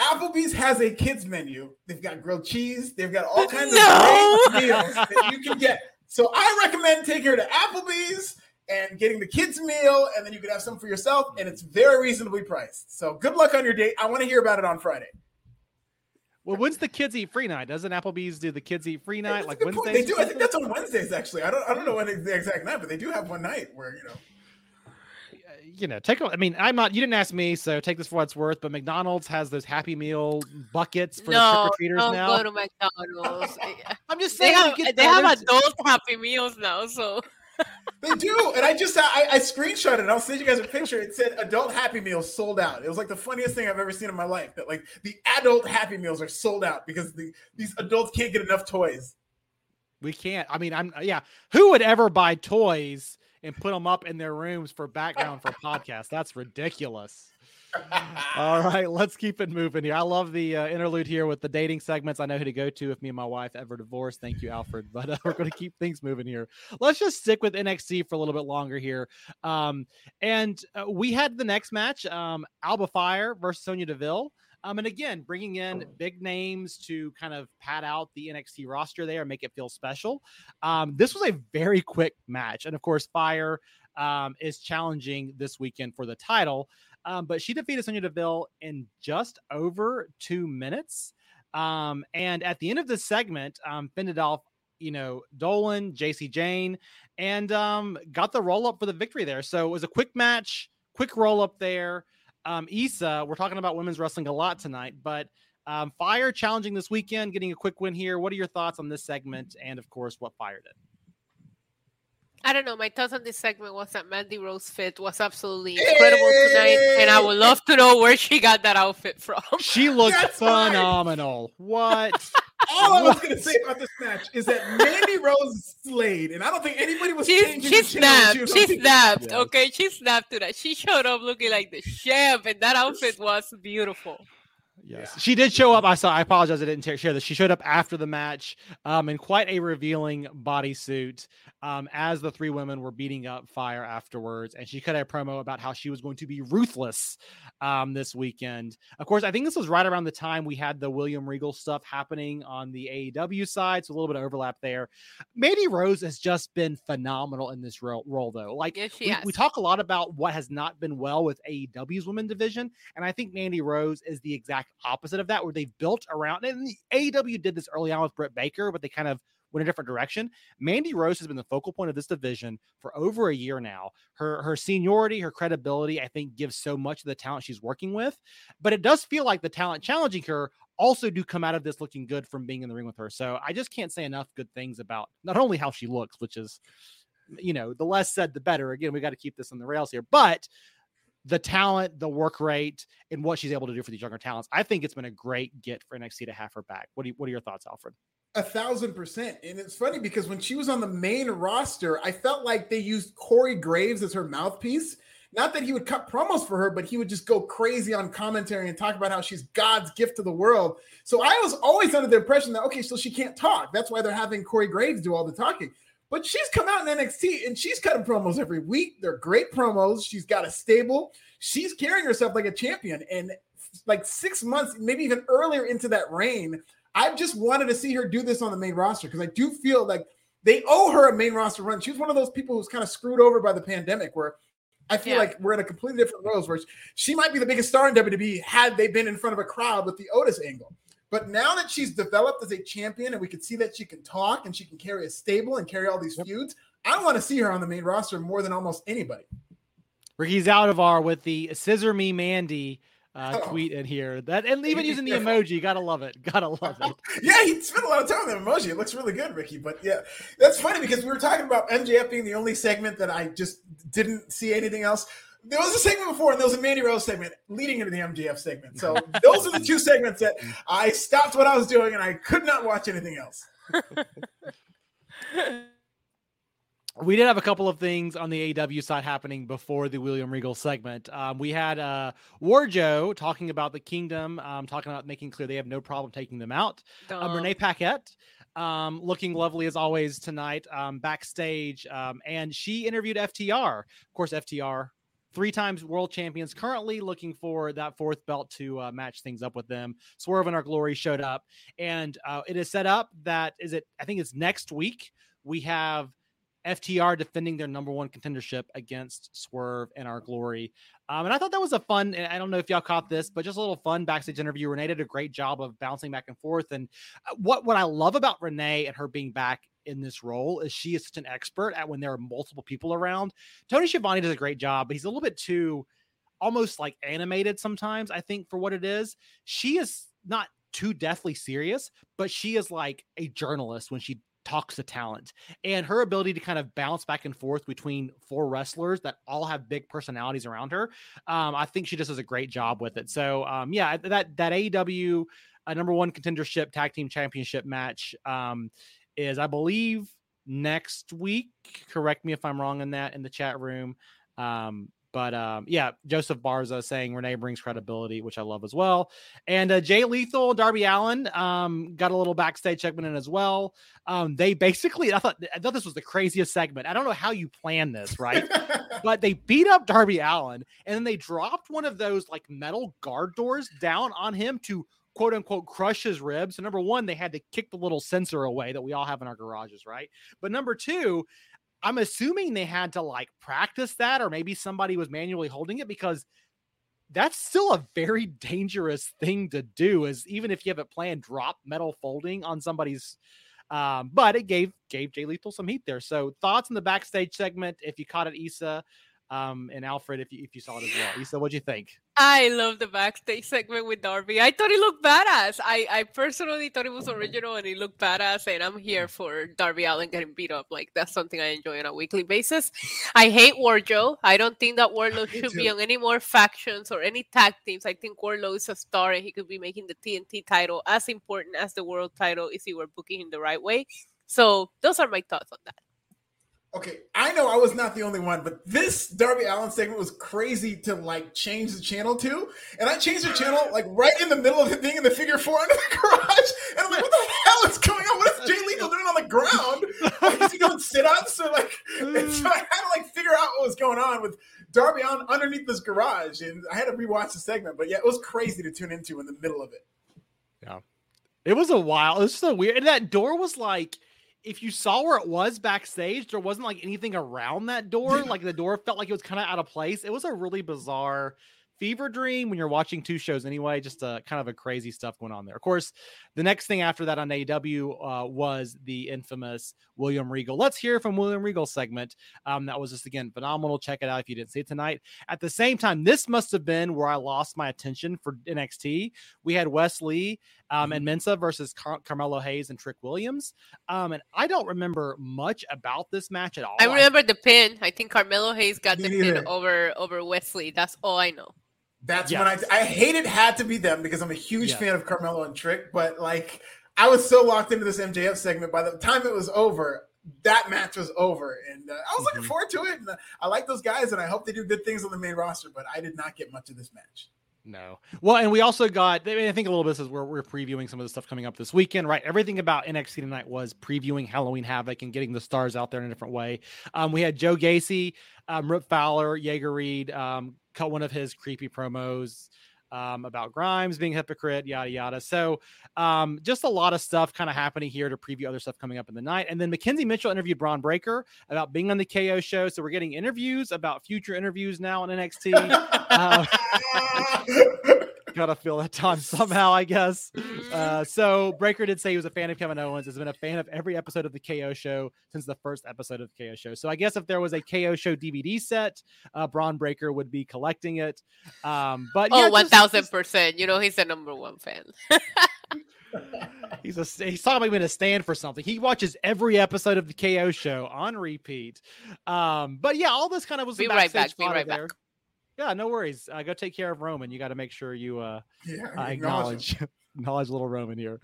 Applebee's has a kids menu. They've got grilled cheese. They've got all kinds no! of great meals that you can get. So I recommend taking her to Applebee's and getting the kids meal, and then you can have some for yourself, and it's very reasonably priced. So good luck on your date. I want to hear about it on Friday. Well, when's the kids eat free night? Doesn't Applebee's do the kids eat free night like Wednesdays? They do. I think that's on Wednesdays. Actually, I don't. I don't know when the exact night, but they do have one night where you know you know, take. I mean, I'm not. You didn't ask me, so take this for what it's worth. But McDonald's has those Happy Meal buckets for no, the trick or treaters don't now. Go to McDonald's. Eh, I'm just saying they have, they have adult Happy Meals now, so. they do, and I just I, I screenshot it. I'll send you guys a picture. It said adult Happy Meals sold out. It was like the funniest thing I've ever seen in my life. That like the adult Happy Meals are sold out because the, these adults can't get enough toys. We can't. I mean, I'm yeah. Who would ever buy toys and put them up in their rooms for background for podcasts. That's ridiculous. All right, let's keep it moving here. I love the uh, interlude here with the dating segments. I know who to go to if me and my wife ever divorce. Thank you, Alfred. But uh, we're going to keep things moving here. Let's just stick with NXT for a little bit longer here. Um, and uh, we had the next match um, Alba Fyre versus Sonya Deville. Um, and again, bringing in big names to kind of pad out the NXT roster there and make it feel special. Um, this was a very quick match. And of course, Fyre um, is challenging this weekend for the title. Um, but she defeated Sonya Deville in just over two minutes. Um, and at the end of this segment, um, fended off, you know, Dolin, Jacy Jayne, and um, got the roll up for the victory there. So it was a quick match, quick roll up there. Um, Isa, we're talking about women's wrestling a lot tonight, but um, Fyre challenging this weekend, getting a quick win here. What are your thoughts on this segment, and of course, what Fyre did? I don't know. My thoughts on this segment was that Mandy Rose fit was absolutely incredible tonight, and I would love to know where she got that outfit from. She looked phenomenal. Right. What? All I was going to say about this match is that Mandy Rose slayed, and I don't think anybody was She's, changing. She snapped. She, she snapped. Okay, she snapped to that. She showed up looking like the chef, and that outfit was beautiful. Yes, yeah. she did show up. I saw. I apologize. I didn't share this. She showed up after the match, um, in quite a revealing bodysuit. Um, as the three women were beating up Fyre afterwards, and she cut a promo about how she was going to be ruthless um, this weekend. Of course, I think this was right around the time we had the William Regal stuff happening on the AEW side, so a little bit of overlap there. Mandy Rose has just been phenomenal in this role, role though. Like Yes, we, we talk a lot about what has not been well with AEW's women division, and I think Mandy Rose is the exact opposite of that, where they've built around. And AEW did this early on with Britt Baker, but they kind of went a different direction. Mandy Rose has been the focal point of this division for over a year now. Her her seniority, her credibility, I think, gives so much of the talent she's working with. But it does feel like the talent challenging her also do come out of this looking good from being in the ring with her. So I just can't say enough good things about not only how she looks, which is you know, the less said, the better. Again, we got to keep this on the rails here, but the talent, the work rate, and what she's able to do for these younger talents, I think it's been a great get for NXT to have her back. What do you, what are your thoughts, Alfred? A thousand percent. And it's funny because when she was on the main roster, I felt like they used Corey Graves as her mouthpiece. Not that he would cut promos for her, but he would just go crazy on commentary and talk about how she's God's gift to the world. So I was always under the impression that, okay, so she can't talk. That's why they're having Corey Graves do all the talking. But she's come out in NXT and she's cutting promos every week. They're great promos. She's got a stable. She's carrying herself like a champion. And like six months, maybe even earlier into that reign, I've just wanted to see her do this on the main roster because I do feel like they owe her a main roster run. She was one of those people who's kind of screwed over by the pandemic, where I feel Yeah. like we're in a completely different world Where she might be the biggest star in WWE had they been in front of a crowd with the Otis angle. But now that she's developed as a champion and we can see that she can talk and she can carry a stable and carry all these feuds, I want to see her on the main roster more than almost anybody. Ricky Zaldivar with the scissor me Mandy uh, Oh. tweet in here. That and even using the emoji, gotta love it. Gotta love it. Yeah, he spent a lot of time on the emoji. It looks really good, Ricky. But yeah, that's funny because we were talking about MJF being the only segment that I just didn't see anything else. There was a segment before, and there was a Mandy Rose segment leading into the MJF segment. So those are the two segments that I stopped what I was doing and I could not watch anything else. We did have a couple of things on the AW side happening before the William Regal segment. Um, we had uh, Warjo talking about the kingdom, um, talking about making clear they have no problem taking them out. Um, Renee Paquette, um, looking lovely as always tonight um, backstage, um, and she interviewed FTR. Of course, FTR, three times world champions, currently looking for that fourth belt to uh, match things up with them. Swerve and Our Glory showed up, and uh, it is set up that is it. I think it's next week. We have FTR defending their number one contendership against Swerve and Our Glory. Um, and I thought that was a fun, I don't know if y'all caught this, but just a little fun backstage interview. Renee did a great job of bouncing back and forth. And uh, what, what I love about Renee and her being back in this role is she is such an expert at when there are multiple people around. Tony Schiavone does a great job, but he's a little bit too almost like animated sometimes, I think, for what it is. She is not too deathly serious, but she is like a journalist when she talks to talent and her ability to kind of bounce back and forth between four wrestlers that all have big personalities around her. Um, I think she just does a great job with it. So um, yeah, that that AEW uh, number one contendership tag team championship match um, is, I believe, next week. Correct me if I'm wrong in that in the chat room. Um, but um, yeah, Joseph Barza saying Renee brings credibility, which I love as well. And uh, Jay Lethal, Darby Allin um, got a little backstage segment in as well. Um, they basically, I thought, I thought this was the craziest segment. I don't know how you plan this, right? but they beat up Darby Allin and then they dropped one of those like metal guard doors down on him to quote unquote crush his ribs. So number one, they had to kick the little sensor away that we all have in our garages, right? But number two, I'm assuming they had to like practice that, or maybe somebody was manually holding it because that's still a very dangerous thing to do. Is even if you have it planned, drop metal folding on somebody's. Um, but it gave gave Jay Lethal some heat there. So thoughts in the backstage segment. If you caught it, Issa, um, and Alfred, if you if you saw it as well, Issa, what'd you think? I love the backstage segment with Darby. I thought he looked badass. I, I personally thought it was original and he looked badass. And I'm here for Darby Allin getting beat up. Like that's something I enjoy on a weekly basis. I hate Wardlow. I don't think that Wardlow should be on any more factions or any tag teams. I think Wardlow is a star and he could be making the TNT title as important as the world title if he were booking him the right way. So those are my thoughts on that. Okay, I know I was not the only one, but this Darby Allin segment was crazy to like change the channel to. And I changed the channel like right in the middle of the thing in the figure four under the garage. And I'm like, what the hell is going on? What is Jay Lethal doing on the ground. Like, is he doing sit ups. So, like, so I had to like figure out what was going on with Darby on underneath this garage. And I had to rewatch the segment. But yeah, it was crazy to tune into in the middle of it. Yeah. It was a while. It was so weird. And that door was like, if you saw where it was backstage, there wasn't like anything around that door. Like the door felt like it was kind of out of place. It was a really bizarre fever dream when you're watching two shows anyway. Just a kind of a crazy stuff going on there. Of course, the next thing after that on AEW uh, was the infamous William Regal. Let's hear from William Regal segment. Um, that was just again phenomenal. Check it out if you didn't see it tonight. At the same time, this must have been where I lost my attention for NXT. We had Wes Lee um, and Mensah versus Car- Carmelo Hayes and Trick Williams. Um, and I don't remember much about this match at all. I remember the pin. I think Carmelo Hayes got the pin over over Wes Lee. That's all I know. That's yes. when I I hated had to be them because I'm a huge yes. fan of Carmelo and Trick, but like I was so locked into this MJF segment by the time it was over, that match was over, and uh, I was looking mm-hmm. forward to it. And uh, I like those guys, and I hope they do good things on the main roster. But I did not get much of this match. No. Well, and we also got, I think a little bit is where we're previewing some of the stuff coming up this weekend, right? Everything about NXT tonight was previewing Halloween Havoc and getting the stars out there in a different way. Um, we had Joe Gacy, um, Rip Fowler, Jagger Reid, um, cut one of his creepy promos um, about Grimes being hypocrite, yada yada. So um, just a lot of stuff kind of happening here to preview other stuff coming up in the night. And then McKenzie Mitchell interviewed Bron Breakker about being on the KO show. So we're getting interviews about future interviews now on NXT. uh, gotta fill that time somehow, I guess. Uh, so Breakker did say he was a fan of Kevin Owens, has been a fan of every episode of the KO show since the first episode of the KO show. So I guess if there was a KO show DVD set, uh, Bron Breakker would be collecting it. Um, but oh, one thousand percent. You know, he's the number one fan. he's a he's talking about a stand for something. He watches every episode of the KO show on repeat. Um, but yeah, all this kind of was be right back. Be right there. back. Yeah, no worries. Uh, go take care of Roman. You got to make sure you uh, yeah, uh, acknowledge acknowledge little Roman here.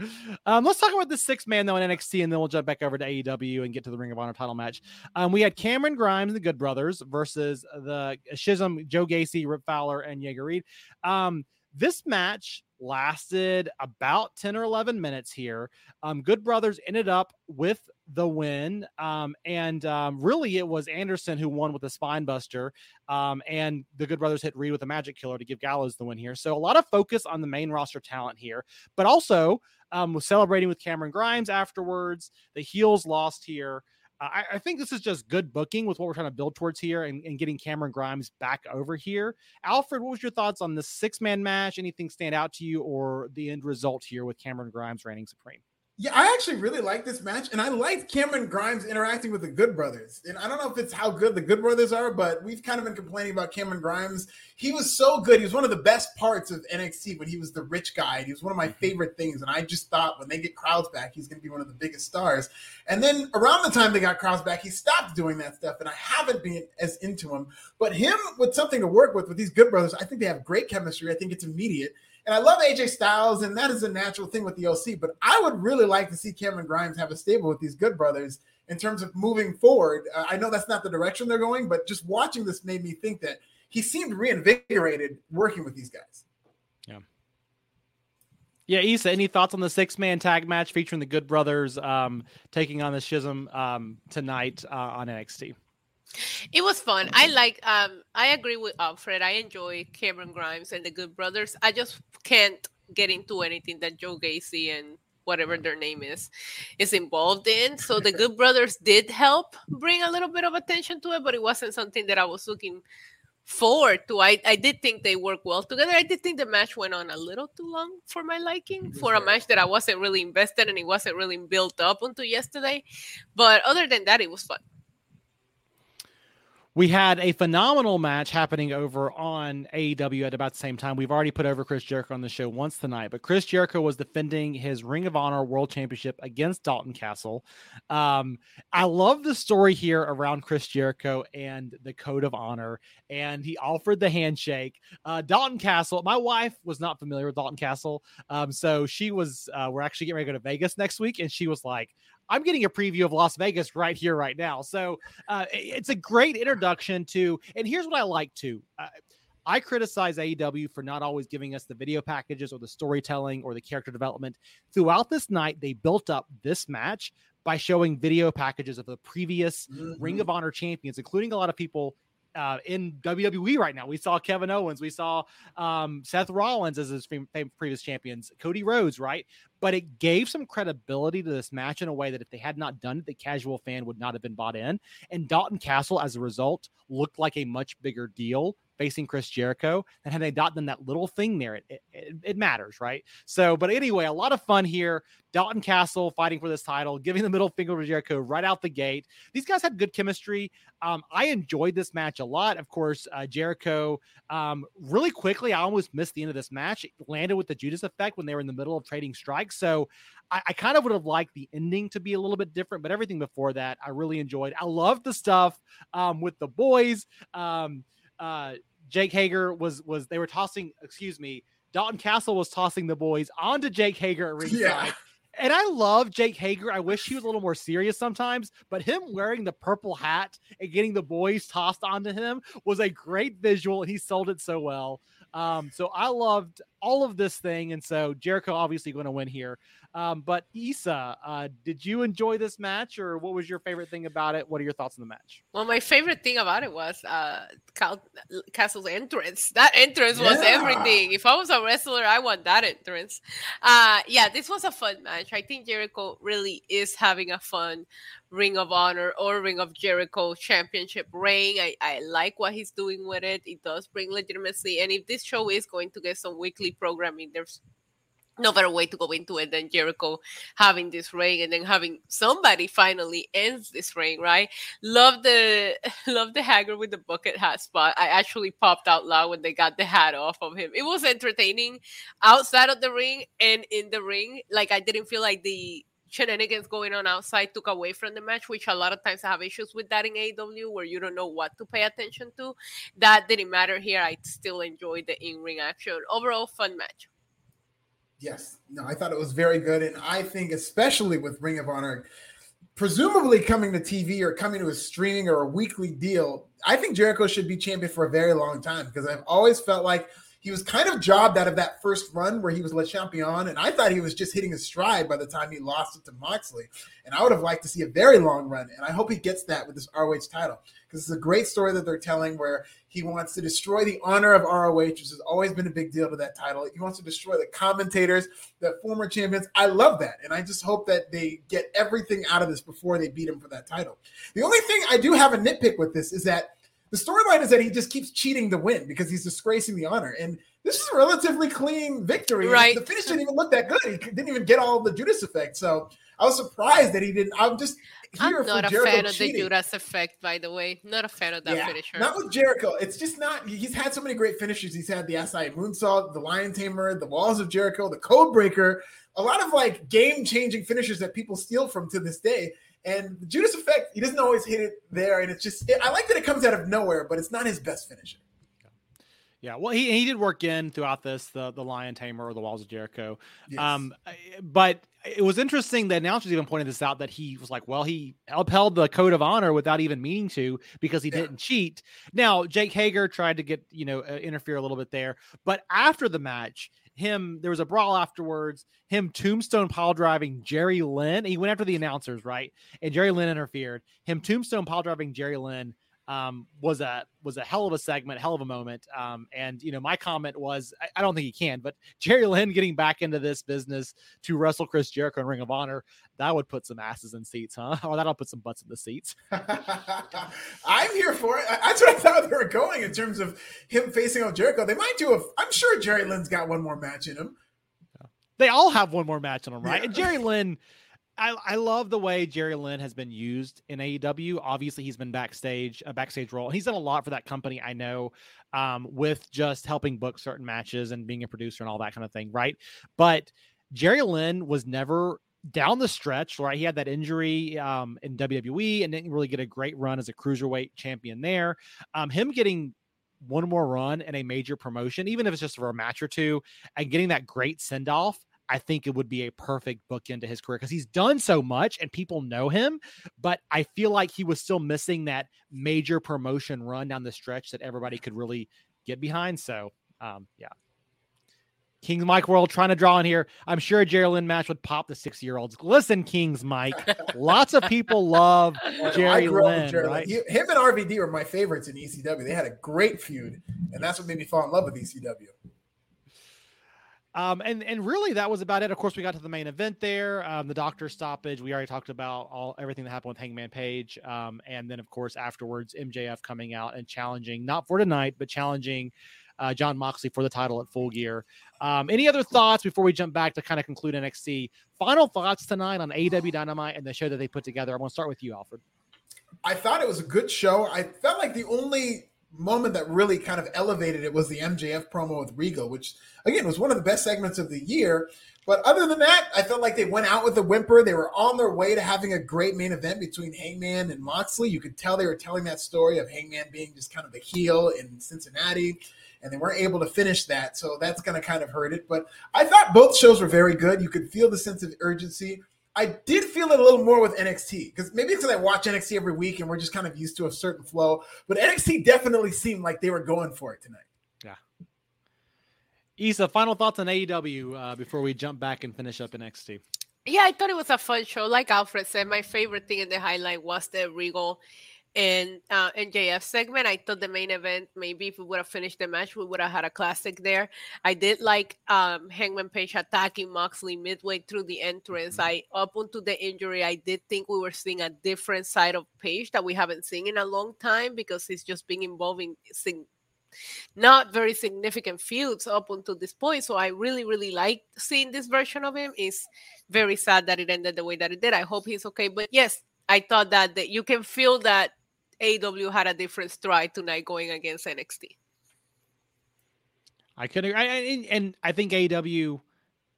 Um, let's talk about the six man though in NXT, and then we'll jump back over to AEW and get to the Ring of Honor title match. Um, we had Cameron Grimes, and the Good Brothers, versus the Schism, Joe Gacy, Rip Fowler, and Jagger Reid. Um, this match lasted about 10 or 11 minutes here. Um, Good Brothers ended up with the win. Um, and um, really, it was Anderson who won with the spine buster. Um, and the Good Brothers hit Reid with a magic killer to give Gallows the win here. So a lot of focus on the main roster talent here, but also um, was celebrating with Cameron Grimes afterwards. The heels lost here. I, I, think this is just good booking with what we're trying to build towards here and, and getting Cameron Grimes back over here. Alfred, what was your thoughts on this six man match? Anything stand out to you or the end result here with Cameron Grimes reigning supreme? Yeah, I actually really like this match, and I liked Cameron Grimes interacting with the Good Brothers. And I don't know if it's how good the Good Brothers are, but we've kind of been complaining about Cameron Grimes. He was so good. He was one of the best parts of NXT when he was the rich guy. He was one of my mm-hmm. favorite things. And I just thought when they get crowds back, he's going to be one of the biggest stars. And then around the time they got crowds back, he stopped doing that stuff, and I haven't been as into him. But him with something to work with with these Good Brothers, I think they have great chemistry. I think it's immediate. And I love AJ Styles, and that is a natural thing with the OC. But I would really like to see Cameron Grimes have a stable with these good brothers in terms of moving forward. Uh, I know that's not the direction they're going, but just watching this made me think that he seemed reinvigorated working with these guys. Yeah. Yeah, Isa, any thoughts on the six man tag match featuring the Good Brothers um, taking on the Schism um, tonight uh, on NXT? It was fun. I like. Um, I agree with Alfred. I enjoy Cameron Grimes and the Good Brothers. I just can't get into anything that Joe Gacy and whatever their name is is involved in. So the Good Brothers did help bring a little bit of attention to it, but it wasn't something that I was looking forward to. I, I did think they work well together. I did think the match went on a little too long for my liking for a match that I wasn't really invested in. And it wasn't really built up until yesterday. But other than that, it was fun we had a phenomenal match happening over on AEW at about the same time. We've already put over Chris Jericho on the show once tonight, but Chris Jericho was defending his Ring of Honor World Championship against Dalton Castle. Um, I love the story here around Chris Jericho and the Code of Honor, and he offered the handshake. Uh, Dalton Castle, my wife was not familiar with Dalton Castle, um, so she was. Uh, we're actually getting ready to go to Vegas next week, and she was like, I'm getting a preview of Las Vegas right here, right now. So uh, it's a great introduction to, and here's what I like to. Uh, I criticize AEW for not always giving us the video packages or the storytelling or the character development. Throughout this night, they built up this match by showing video packages of the previous Mm-hmm. Ring of Honor champions, including a lot of people uh, in WWE right now. We saw Kevin Owens, we saw um, Seth Rollins as his previous champions, Cody Rhodes, right? But it gave some credibility to this match in a way that if they had not done it, the casual fan would not have been bought in. And Dalton Castle, as a result, looked like a much bigger deal facing Chris Jericho. And had they not done that little thing there, it, it, it, matters, right? So, but anyway, a lot of fun here. Dalton Castle fighting for this title, giving the middle finger to Jericho right out the gate. These guys had good chemistry. Um, I enjoyed this match a lot. Of course, uh, Jericho, um, really quickly, I almost missed the end of this match. It landed with the Judas effect when they were in the middle of trading strikes. So I, kind of would have liked the ending to be a little bit different, but everything before that, I really enjoyed. I loved the stuff um, with the boys. Um, uh, Jake Hager was was they were tossing, excuse me, Dalton Castle was tossing the boys onto Jake Hager at ringside. Yeah. And I love Jake Hager. I wish he was a little more serious sometimes, but him wearing the purple hat and getting the boys tossed onto him was a great visual, and he sold it so well. Um, so I loved all of this thing, and so Jericho obviously going to win here. Um, but Issa, uh, did you enjoy this match, or what was your favorite thing about it? What are your thoughts on the match? Well, my favorite thing about it was uh, Cal- Castle's entrance. That entrance was Yeah. everything. If I was a wrestler, I want that entrance. Uh, yeah, this was a fun match. I think Jericho really is having a fun Ring of Honor or Ring of Jericho championship reign. I, I like what he's doing with it. It does bring legitimacy. And if this show is going to get some weekly programming, there's no better way to go into it than Jericho having this reign and then having somebody finally ends this reign, right? Love the love the Hager with the bucket hat spot. I actually popped out loud when they got the hat off of him. It was entertaining outside of the ring and in the ring. Like I didn't feel like the shenanigans going on outside took away from the match, which a lot of times I have issues with that in AEW where you don't know what to pay attention to. That didn't matter here. I still enjoyed the in-ring action. Overall fun match. Yes. No, I thought it was very good. And I think, especially with Ring of Honor, presumably coming to TV or coming to a streaming or a weekly deal, I think Jericho should be champion for a very long time because I've always felt like he was kind of jobbed out of that first run where he was Le Champion. And I thought he was just hitting his stride by the time he lost it to Moxley. And I would have liked to see a very long run. And I hope he gets that with this ROH title because it's a great story that they're telling where he wants to destroy the honor of ROH, which has always been a big deal to that title. He wants to destroy the commentators, the former champions. I love that. And I just hope that they get everything out of this before they beat him for that title. The only thing I do have a nitpick with this is that the storyline is that he just keeps cheating to win because he's disgracing the honor. And this is a relatively clean victory. Right. The finish didn't even look that good. He didn't even get all the Judas effect. So I was surprised that he didn't. I'm just here I'm for not a Jericho fan of the. Judas effect, by the way. Not a fan of that Yeah, finisher. Not with Jericho. It's just not. He's had so many great finishes. He's had the SI Moonsault, the Lion Tamer, the Walls of Jericho, the Code Breaker. A lot of like game changing finishers that people steal from to this day. And Judas Effect, he doesn't always hit it there. And it's just, I like that it comes out of nowhere, but it's not his best finisher. Yeah, well, he, he did work in throughout this the the Lion Tamer or the Walls of Jericho. Yes. Um, but it was interesting. The announcers even pointed this out that he was like, well, he upheld the code of honor without even meaning to because he Yeah. didn't cheat. Now, Jake Hager tried to get you know uh, interfere a little bit there, but after the match, him there was a brawl afterwards. Him tombstone pile driving Jerry Lynn. He went after the announcers, right? And Jerry Lynn interfered. Him tombstone pile driving Jerry Lynn um, was a was a hell of a segment, hell of a moment. Um, and you know, my comment was, I, I don't think he can, but Jerry Lynn getting back into this business to wrestle Chris Jericho in Ring of Honor, that would put some asses in seats, huh? Or that'll put some butts in the seats. I'm here for it. That's what I thought they were going in terms of him facing off Jericho. They might do a. I'm sure Jerry Lynn's got one more match in him. They all have one more match in them, right? Yeah. And Jerry Lynn. I, I love the way Jerry Lynn has been used in AEW. Obviously, he's been backstage, a backstage role. He's done a lot for that company, I know, um, with just helping book certain matches and being a producer and all that kind of thing, right? But Jerry Lynn was never down the stretch, right? He had that injury um, in WWE and didn't really get a great run as a cruiserweight champion there. Um, him getting one more run in a major promotion, even if it's just for a match or two, and getting that great send off, I think it would be a perfect bookend to his career because he's done so much and people know him. But I feel like he was still missing that major promotion run down the stretch that everybody could really get behind. So, um, yeah. Kings Mike World trying to draw in here. I'm sure a Jerry Lynn match would pop the six year olds. Listen, Kings Mike, lots of people love Jerry Lynn. Jerry right? He, him and RVD were my favorites in ECW. They had a great feud, and that's what made me fall in love with ECW. Um, and and really that was about it. Of course, we got to the main event there. Um, the doctor stoppage. We already talked about all everything that happened with Hangman Page. Um, and then of course afterwards, MJF coming out and challenging not for tonight, but challenging uh, Jon Moxley for the title at Full Gear. Um, any other thoughts before we jump back to kind of conclude NXT? Final thoughts tonight on AW Dynamite and the show that they put together. I want to start with you, Alfred. I thought it was a good show. I felt like the only moment that really kind of elevated it was the MJF promo with Regal, which again was one of the best segments of the year. But other than that, I felt like they went out with a whimper. They were on their way to having a great main event between Hangman and Moxley. You could tell they were telling that story of Hangman being just kind of the heel in Cincinnati, and they weren't able to finish that. So that's going to kind of hurt it. But I thought both shows were very good. You could feel the sense of urgency. I did feel it a little more with NXT because maybe because I watch NXT every week and we're just kind of used to a certain flow. But NXT definitely seemed like they were going for it tonight. Yeah. Isa, final thoughts on AEW uh, before we jump back and finish up NXT. Yeah, I thought it was a fun show. Like Alfred said, my favorite thing in the highlight was the Regal and uh, MJF segment. I thought the main event, maybe if we would have finished the match, we would have had a classic there. I did like um, Hangman Page attacking Moxley midway through the entrance. Mm-hmm. I up until the injury, I did think we were seeing a different side of Page that we haven't seen in a long time because he's just been involving not very significant feuds up until this point. So I really, really liked seeing this version of him. It's very sad that it ended the way that it did. I hope he's okay. But yes, I thought that, that you can feel that AW had a different stride tonight going against NXT. I could, I, and I think AW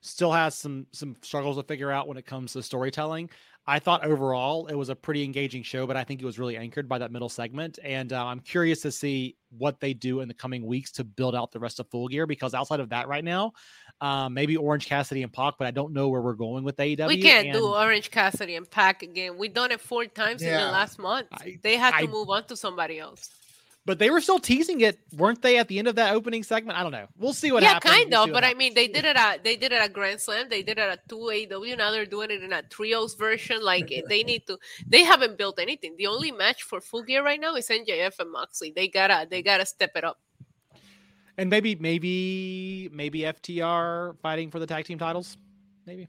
still has some some struggles to figure out when it comes to storytelling. I thought overall it was a pretty engaging show, but I think it was really anchored by that middle segment. And uh, I'm curious to see what they do in the coming weeks to build out the rest of Full Gear because outside of that, right now, um, maybe Orange Cassidy and Pac, but I don't know where we're going with AEW. We can't and... do Orange Cassidy and Pac again. We've done it four times yeah. in the last month. I, they had to I, move on to somebody else. But they were still teasing it, weren't they? At the end of that opening segment, I don't know. We'll see what yeah, happens. Yeah, kind we'll of. But I mean, they did it at they did it at Grand Slam. They did it at two AEW. Now they're doing it in a trios version. Like eh, they need to. They haven't built anything. The only match for Full Gear right now is MJF and Moxley. They gotta they gotta step it up. And maybe maybe maybe FTR fighting for the tag team titles. Maybe.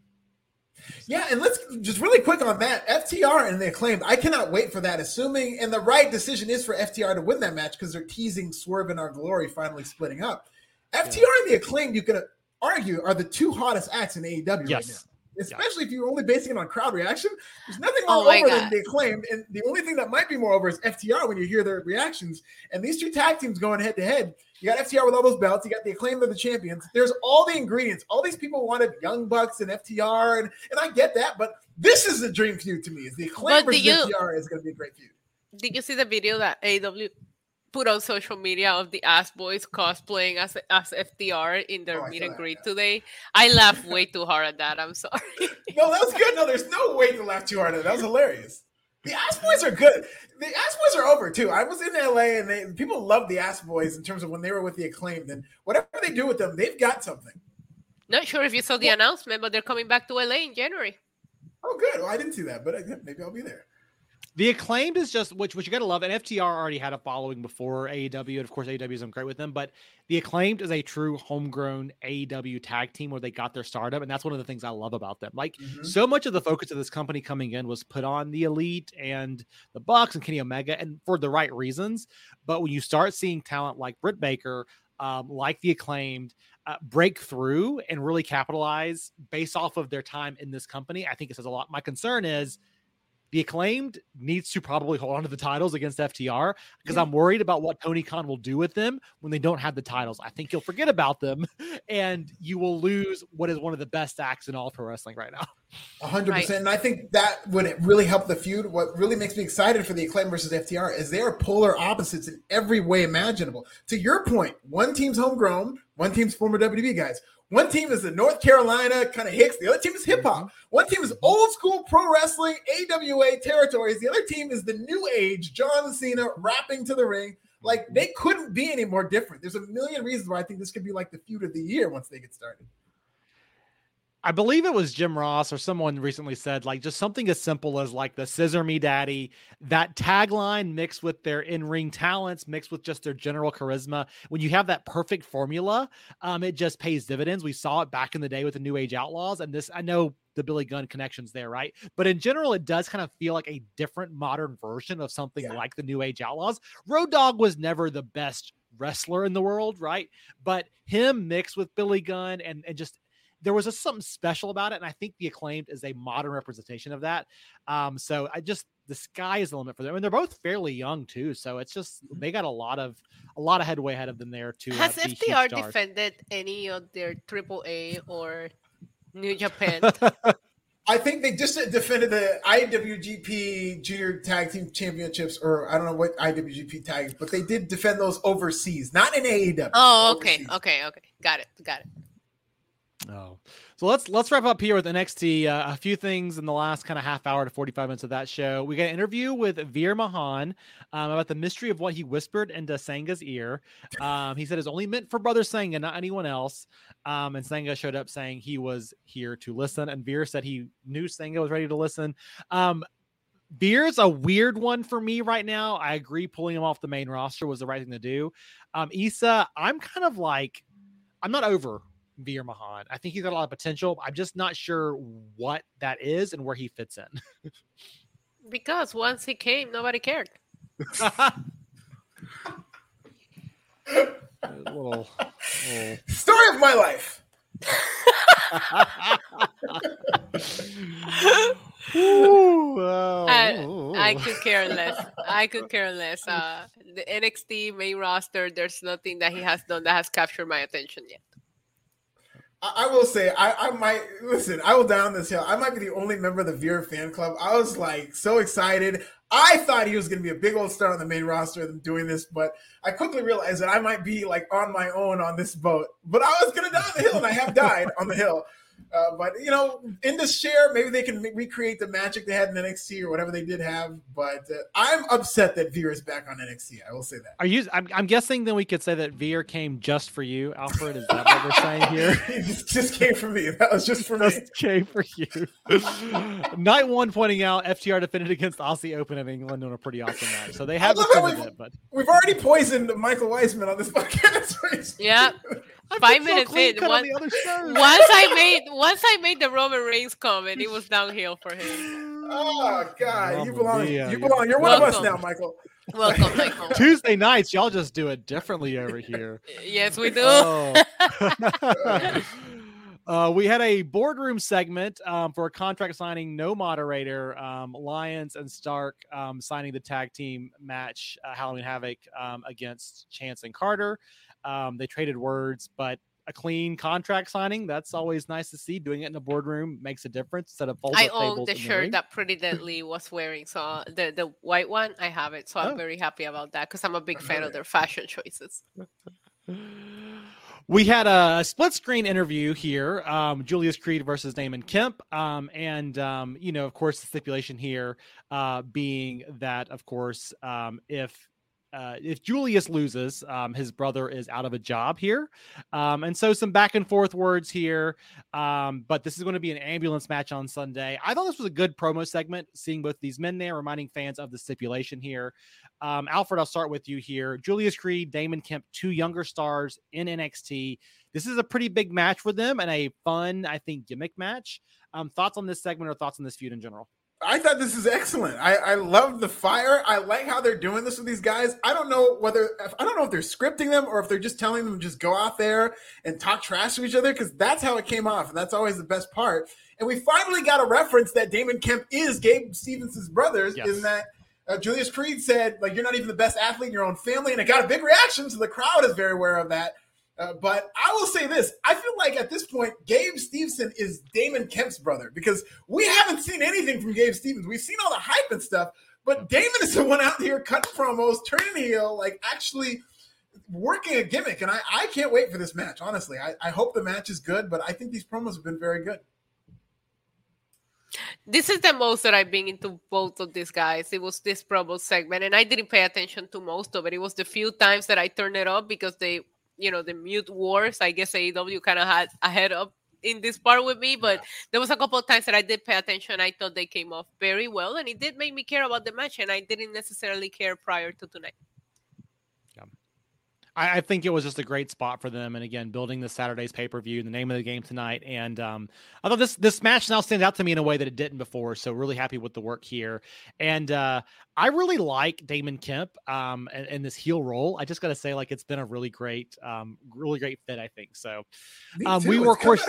Yeah, and let's just really quick on that FTR and the acclaimed. I cannot wait for that. Assuming and the right decision is for FTR to win that match because they're teasing Swerve and Our Glory finally splitting up. FTR yeah. and the acclaimed, you could argue, are the two hottest acts in AEW yes. right now especially yeah. if you're only basing it on crowd reaction. There's nothing oh, more oh over God. than the acclaimed, and the only thing that might be more over is FTR when you hear their reactions. And these two tag teams going head to head. You got FTR with all those belts. You got the acclaim of the champions. There's all the ingredients. All these people wanted Young Bucks and FTR, and, and I get that, but this is the dream feud to me. Is the acclaimed versus you, FTR is going to be a great feud. Did you see the video that AW put on social media of the Ass Boys cosplaying as as FTR in their oh, meet and greet today. I laughed way too hard at that. I'm sorry. no, that was good. No, there's no way to laugh too hard at that. That was hilarious. The Ass Boys are good. The Ass Boys are over too. I was in LA and they, people love the Ass Boys in terms of when they were with the acclaimed and whatever they do with them, they've got something. Not sure if you saw the well, announcement, but they're coming back to LA in January. Oh, good. Well, I didn't see that, but maybe I'll be there. The acclaimed is just which which you gotta love. And FTR already had a following before AEW, and of course AEW is great with them. But the acclaimed is a true homegrown AEW tag team where they got their startup, and that's one of the things I love about them. Like mm-hmm. so much of the focus of this company coming in was put on the elite and the Bucks and Kenny Omega, and for the right reasons. But when you start seeing talent like Britt Baker, um, like the acclaimed, uh, break through and really capitalize based off of their time in this company, I think it says a lot. My concern is the acclaimed needs to probably hold on to the titles against FTR because yeah. I'm worried about what Tony Khan will do with them when they don't have the titles. I think he'll forget about them and you will lose what is one of the best acts in all pro wrestling right now. 100%. Right. And I think that would really help the feud. What really makes me excited for the acclaim versus FTR is they are polar opposites in every way imaginable. To your point, one team's homegrown, one team's former WWE guys. One team is the North Carolina kind of Hicks. The other team is hip hop. Mm-hmm. One team is old school pro wrestling, AWA territories. The other team is the new age John Cena rapping to the ring. Like they couldn't be any more different. There's a million reasons why I think this could be like the feud of the year once they get started. I believe it was Jim Ross or someone recently said like just something as simple as like the scissor me daddy, that tagline mixed with their in-ring talents, mixed with just their general charisma. When you have that perfect formula, um, it just pays dividends. We saw it back in the day with the New Age Outlaws, and this I know the Billy Gunn connections there, right? But in general, it does kind of feel like a different modern version of something yeah. like the New Age Outlaws. Road Dog was never the best wrestler in the world, right? But him mixed with Billy Gunn and, and just there was a something special about it, and I think the acclaimed is a modern representation of that. Um, so I just the sky is the limit for them, and they're both fairly young too. So it's just mm-hmm. they got a lot of a lot of headway ahead of them there too. Has uh, FTR defended any of their AAA or New Japan? I think they just defended the IWGP Junior Tag Team Championships, or I don't know what IWGP tags, but they did defend those overseas, not in AEW. Oh, okay, overseas. okay, okay, got it, got it. Oh, so let's let's wrap up here with NXT. Uh, a few things in the last kind of half hour to forty five minutes of that show. We got an interview with Veer Mahaan um, about the mystery of what he whispered into Sanga's ear. Um, he said it's only meant for Brother Sanga, not anyone else. Um, and Sanga showed up saying he was here to listen, and Veer said he knew Sanga was ready to listen. Um, Veer's a weird one for me right now. I agree, pulling him off the main roster was the right thing to do. Um, Issa, I'm kind of like, I'm not over Veer Mahaan. I think he's got a lot of potential. I'm just not sure what that is and where he fits in. because once he came, nobody cared. little, little... Story of my life. Ooh, I, I, could care less. I could care less. Uh, the NXT main roster, there's nothing that he has done that has captured my attention yet. I, will say I, I might listen. I will down this hill. I might be the only member of the Veer fan club. I was like so excited. I thought he was going to be a big old star on the main roster doing this, but I quickly realized that I might be like on my own on this boat. But I was going to die on the hill, and I have died on the hill. Uh, but you know, in this share, maybe they can recreate the magic they had in NXT or whatever they did have. But uh, I'm upset that Veer is back on NXT. I will say that. Are you? I'm, I'm, guessing then we could say that Veer came just for you, Alfred. Is that what we're saying here? just, just, came for me. That was just for just me. Came for you. Night one pointing out FTR defended against Aussie Open in England in a pretty awesome match. So they have defended it, but we've already poisoned Michael Weisman on this podcast. yeah. Five minutes so in, once, once I made once I made the Roman Reigns comment, it was downhill for him. Oh God, you belong. You belong. You're one of us now, Michael. Welcome, Michael. Tuesday nights, y'all just do it differently over here. yes, we do. Oh. Uh, we had a boardroom segment um, for a contract signing, no moderator. Um, Lyons and Stark um, signing the tag team match, uh, Halloween Havoc um, against Chance and Carter. Um, they traded words, but a clean contract signing. That's always nice to see. Doing it in a boardroom makes a difference instead of I own the shirt the that Pretty Deadly was wearing. So the the white one, I have it. So oh. I'm very happy about that because I'm a big fan of their fashion choices. We had a split screen interview here, um, Julius Creed versus Damon Kemp, um, and um, you know, of course, the stipulation here uh, being that, of course, um, if uh, if Julius loses, um, his brother is out of a job here. Um, and so some back and forth words here. Um, but this is going to be an ambulance match on Sunday. I thought this was a good promo segment, seeing both these men there, reminding fans of the stipulation here. Um, Alfred, I'll start with you here. Julius Creed, Damon Kemp, two younger stars in NXT. This is a pretty big match for them and a fun, I think, gimmick match. Um, thoughts on this segment or thoughts on this feud in general? I thought this is excellent. I, I love the fire. I like how they're doing this with these guys. I don't know whether I don't know if they're scripting them or if they're just telling them just go out there and talk trash to each other because that's how it came off, and that's always the best part. And we finally got a reference that Damon Kemp is Gabe Stevenson's brothers. Yes. In that uh, Julius Creed said like you're not even the best athlete in your own family, and it got a big reaction. So the crowd is very aware of that. Uh, but I will say this: I feel like at this point, Gabe Stevenson is Damon Kemp's brother because we haven't seen anything from Gabe Stevens. We've seen all the hype and stuff, but Damon is the one out here cutting promos, turning heel, like actually working a gimmick. And I, I can't wait for this match. Honestly, I, I hope the match is good, but I think these promos have been very good. This is the most that I've been into both of these guys. It was this promo segment, and I didn't pay attention to most of it. It was the few times that I turned it up because they, you know, the mute wars. I guess AEW kind of had a head up in this part with me, but yeah. there was a couple of times that I did pay attention. I thought they came off very well, and it did make me care about the match, and I didn't necessarily care prior to tonight. I, I, think it was just a great spot for them. And again, building the Saturday's pay per view, the name of the game tonight. And um, I thought this this match now stands out to me in a way that it didn't before. So really happy with the work here. And uh, I really like Damon Kemp um, and, and this heel role. I just got to say, like, it's been a really great, um, really great fit. I think so. Um, we were, of course,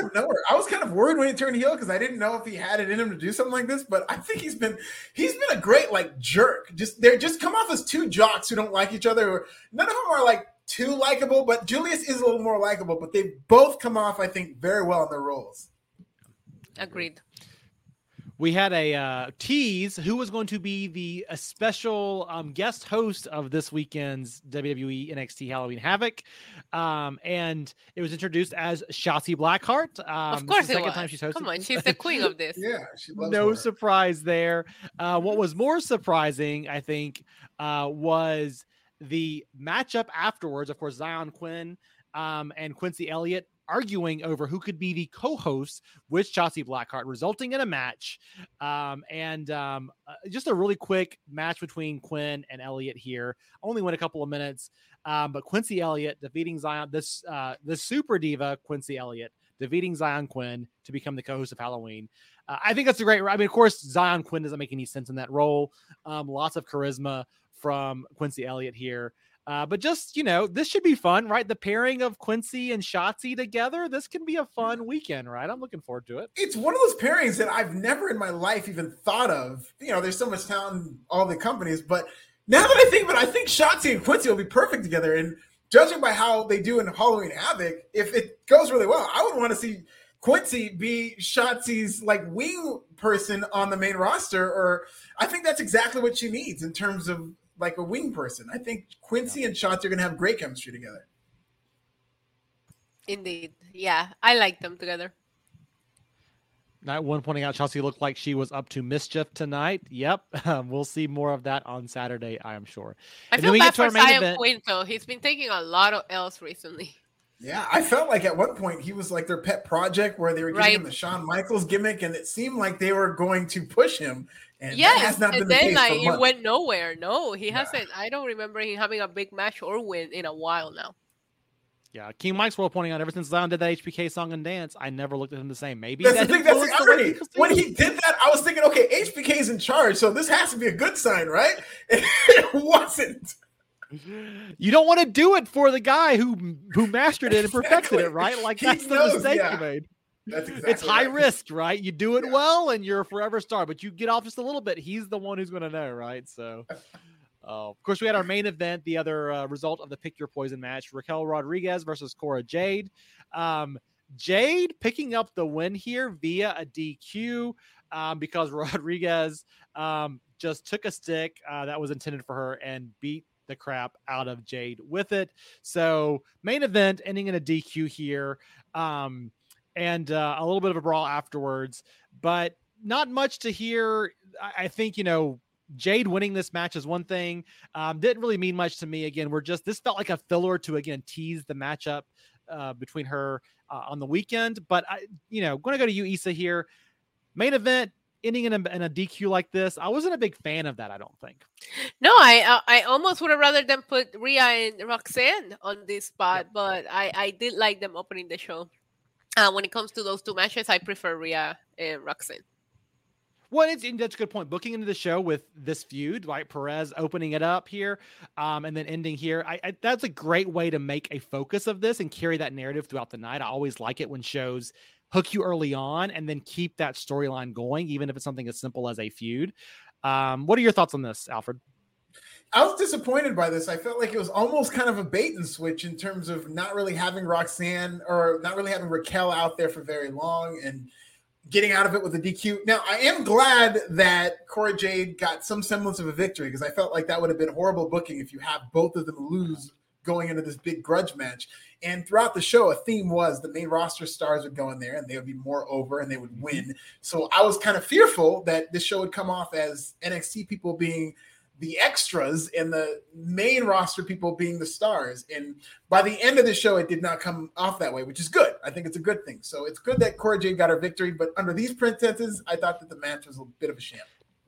I was kind of worried when he turned heel because I didn't know if he had it in him to do something like this. But I think he's been he's been a great like jerk. Just they're just come off as two jocks who don't like each other. None of them are like too likable, but Julius is a little more likable. But they both come off, I think, very well in their roles. Agreed. We had a uh, tease who was going to be the a special um, guest host of this weekend's WWE NXT Halloween Havoc, um, and it was introduced as Shotzi Blackheart. Um, of course, the second was. time she's hosted. Come on, she's the queen of this. yeah, no her. surprise there. Uh, what was more surprising, I think, uh, was the matchup afterwards, of course, Zion Quinn um, and Quincy Elliott arguing over who could be the co-host with Shotzi Blackheart, resulting in a match. Um, and um, uh, just a really quick match between Quinn and Elliott here. Only went a couple of minutes, um, but Quincy Elliott defeating Zion this uh, the super diva Quincy Elliott defeating Zion Quinn to become the co-host of Halloween. Uh, I think that's a great. I mean, of course, Zion Quinn doesn't make any sense in that role. Um, lots of charisma from Quincy Elliott here. Uh, but just, you know, this should be fun, right? The pairing of Quincy and Shotzi together, this can be a fun weekend, right? I'm looking forward to it. It's one of those pairings that I've never in my life even thought of. You know, there's so much talent in all the companies, but now that I think of it, I think Shotzi and Quincy will be perfect together. And judging by how they do in Halloween Havoc, if it goes really well, I would want to see Quincy be Shotzi's like wing person on the main roster, or I think that's exactly what she needs in terms of like a wing person. I think Quincy yeah. and Shotzi are going to have great chemistry together. Indeed. Yeah, I like them together. Night one pointing out Chelsea looked like she was up to mischief tonight. Yep, um, we'll see more of that on Saturday, I am sure. I and feel bad for Xyon Quinn though. He's been taking a lot of L's recently. Yeah, I felt like at one point he was like their pet project where they were giving right. him the Shawn Michaels gimmick, and it seemed like they were going to push him. And yes, and then the like it went nowhere. No, he yeah. hasn't. I don't remember him having a big match or win in a while now. Yeah, King Mike's well pointing out ever since Xyon did that HBK song and dance, I never looked at him the same. Maybe that's that the thing. That's the irony. When he did that, I was thinking, okay, HBK's in charge, so this has to be a good sign, right? it wasn't. You don't want to do it for the guy who who mastered it and perfected it, right? Like that's the mistake yeah. you made. That's exactly it's high right. risk, right? You do it yeah. well and you're a forever star, but you get off just a little bit. He's the one who's going to know, right? So, uh, of course, we had our main event, the other uh, result of the pick your poison match Raquel Rodriguez versus Cora Jade. Um, Jade picking up the win here via a DQ um, because Rodriguez um, just took a stick uh, that was intended for her and beat the crap out of Jade with it. So, main event ending in a DQ here. Um, and uh, a little bit of a brawl afterwards, but not much to hear. I, I think, you know, Jade winning this match is one thing. Um, didn't really mean much to me. Again, we're just this felt like a filler to again tease the matchup uh, between her uh, on the weekend. But I, you know, going to go to you, Isa here. Main event ending in a, in a, DQ like this. I wasn't a big fan of that. I don't think. No, I I almost would have rather them put Rhea and Roxanne on this spot, yeah. but I I did like them opening the show. Uh, when it comes to those two matches, I prefer Rhea and Roxanne. Well, it's, that's a good point. Booking into the show with this feud, like Perez opening it up here, um, and then ending here. I, I, that's a great way to make a focus of this and carry that narrative throughout the night. I always like it when shows hook you early on and then keep that storyline going, even if it's something as simple as a feud. Um, what are your thoughts on this, Alfred? I was disappointed by this. I felt like it was almost kind of a bait and switch in terms of not really having Roxanne or not really having Raquel out there for very long and getting out of it with a DQ. Now, I am glad that Cora Jade got some semblance of a victory because I felt like that would have been horrible booking if you have both of them lose going into this big grudge match. And throughout the show, a theme was the main roster stars would go in there and they would be more over and they would mm-hmm. win. So I was kind of fearful that this show would come off as NXT people being the extras and the main roster people being the stars. And by the end of the show, it did not come off that way, which is good. I think it's a good thing. So it's good that Cora Jade got her victory. But under these pretenses, I thought that the match was a bit of a sham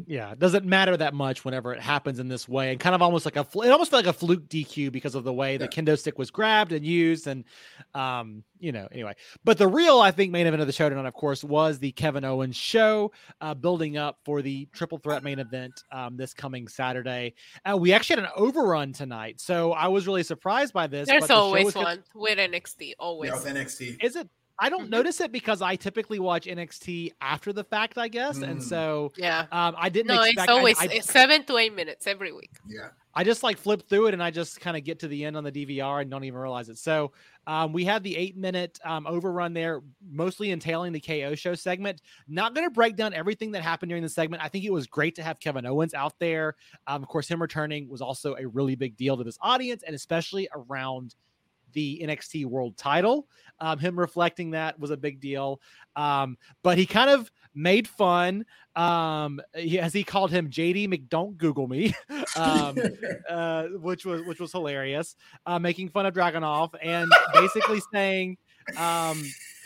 yeah, it doesn't matter that much whenever it happens in this way, and kind of almost like a it almost felt like a fluke DQ because of the way yeah. the kendo stick was grabbed and used, and um, you know, anyway. But the real, I think, main event of the show tonight, of course, was the Kevin Owens show, uh, building up for the triple threat main event um, this coming Saturday. Uh, we actually had an overrun tonight, so I was really surprised by this. There's always one with NXT, always. Yeah, with NXT. Is it? I don't mm-hmm. notice it because I typically watch NXT after the fact, I guess, mm. and so yeah, um, I didn't. No, expect, it's always I, I, it's seven to eight minutes every week. Yeah, I just like flip through it and I just kind of get to the end on the DVR and don't even realize it. So um, we had the eight minute um, overrun there, mostly entailing the KO show segment. Not going to break down everything that happened during the segment. I think it was great to have Kevin Owens out there. Um, of course, him returning was also a really big deal to this audience and especially around the NXT World Title. Um, him reflecting that was a big deal. Um, but he kind of made fun, um, he, as he called him JD McDon't Google me, um, uh, which was which was hilarious, uh, making fun of Dragunov and basically saying. Um,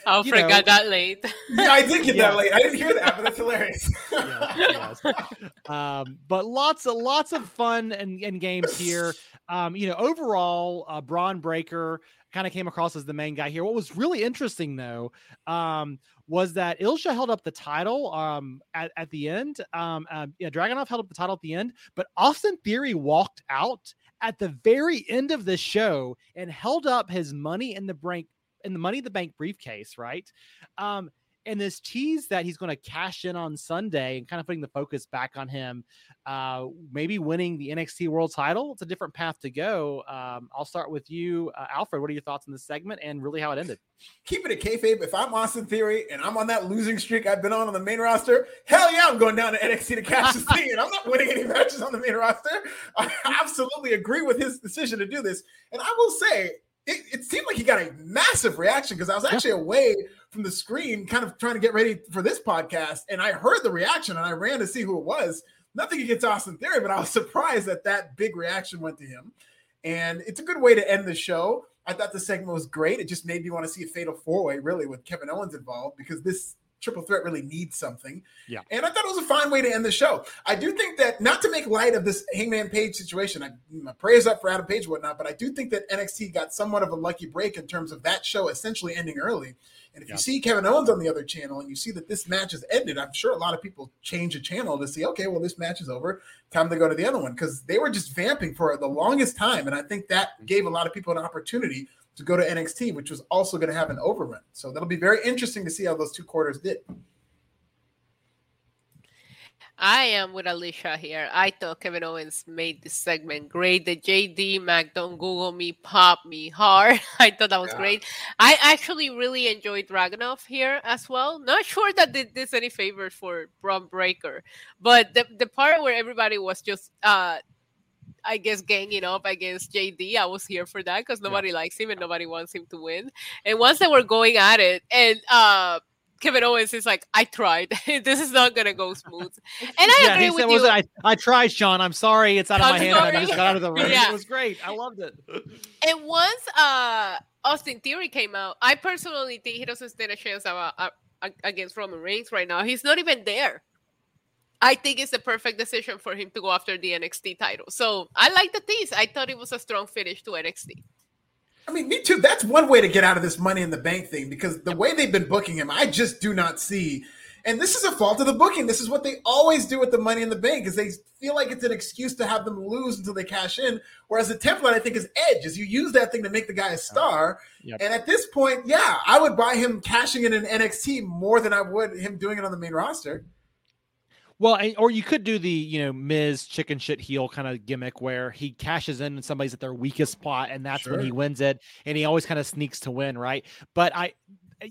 Alfred you know, got that late. yeah, I did get yeah. that late. I didn't hear that, but that's hilarious. yes, yes. Um, but lots of lots of fun and, and games here. Um, you know, overall, uh, Bron Breakker kind of came across as the main guy here. What was really interesting though um, was that Ilja held up the title um, at, at the end. Um, uh, yeah, Dragunov held up the title at the end, but Austin Theory walked out at the very end of the show and held up his money in the bank in the money in the bank briefcase, right? Um, and this tease that he's going to cash in on Sunday and kind of putting the focus back on him, uh, maybe winning the NXT World Title. It's a different path to go. Um, I'll start with you, uh, Alfred. What are your thoughts on this segment and really how it ended? Keep it a kayfabe. If I'm Austin Theory and I'm on that losing streak I've been on on the main roster, hell yeah, I'm going down to NXT to cash this thing, and I'm not winning any matches on the main roster. I absolutely agree with his decision to do this, and I will say it, it, seemed like he got a massive reaction because I was actually away from the screen, kind of trying to get ready for this podcast, and I heard the reaction and I ran to see who it was. Nothing against Austin Theory, but I was surprised that that big reaction went to him. And it's a good way to end the show. I thought the segment was great. It just made me want to see a fatal four way, really, with Kevin Owens involved, because this triple threat really needs something. Yeah. And I thought it was a fine way to end the show. I do think that not to make light of this Hangman Page situation, I, my prayers up for Adam Page and whatnot, but I do think that NXT got somewhat of a lucky break in terms of that show essentially ending early. And if yeah. you see Kevin Owens on the other channel and you see that this match has ended, I'm sure a lot of people change the channel to see, okay, well, this match is over. Time to go to the other one because they were just vamping for the longest time. And I think that mm-hmm. gave a lot of people an opportunity to go to NXT, which was also going to have an overrun. So that'll be very interesting to see how those two quarters did. I am with Alicia here. I thought Kevin Owens made this segment great. The JD Mac don't Google me, pop me hard. I thought that was yeah. great. I actually really enjoyed Dragunov here as well. Not sure that did this any favor for Bron Breakker, but the the part where everybody was just uh I guess ganging up against JD. I was here for that because nobody yeah. likes him and nobody wants him to win. And once they were going at it, and uh, Kevin Owens is like, I tried. this is not gonna go smooth. And I yeah, agree with said, you. I, I tried, Sean. I'm sorry. It's out of I'm my sorry. hand. I just got out of the ring. Yeah. It was great. I loved it. and once uh, Austin Theory came out, I personally think he doesn't stand a chance of, uh, against Roman Reigns right now. He's not even there. I think it's the perfect decision for him to go after the NXT title. So I like the tease. I thought it was a strong finish to NXT. I mean, me too. That's one way to get out of this money in the bank thing because the way they've been booking him, I just do not see. And this is a fault of the booking. This is what they always do with the money in the bank is they feel like it's an excuse to have them lose until they cash in. Whereas the template, I think, is edge, is you use that thing to make the guy a star. Yep. And at this point, yeah, I would buy him cashing in an NXT more than I would him doing it on the main roster. Well, or you could do the you know Miz chicken shit heel kind of gimmick where he cashes in and somebody's at their weakest spot, and that's sure. when he wins it, and he always kind of sneaks to win, right? But I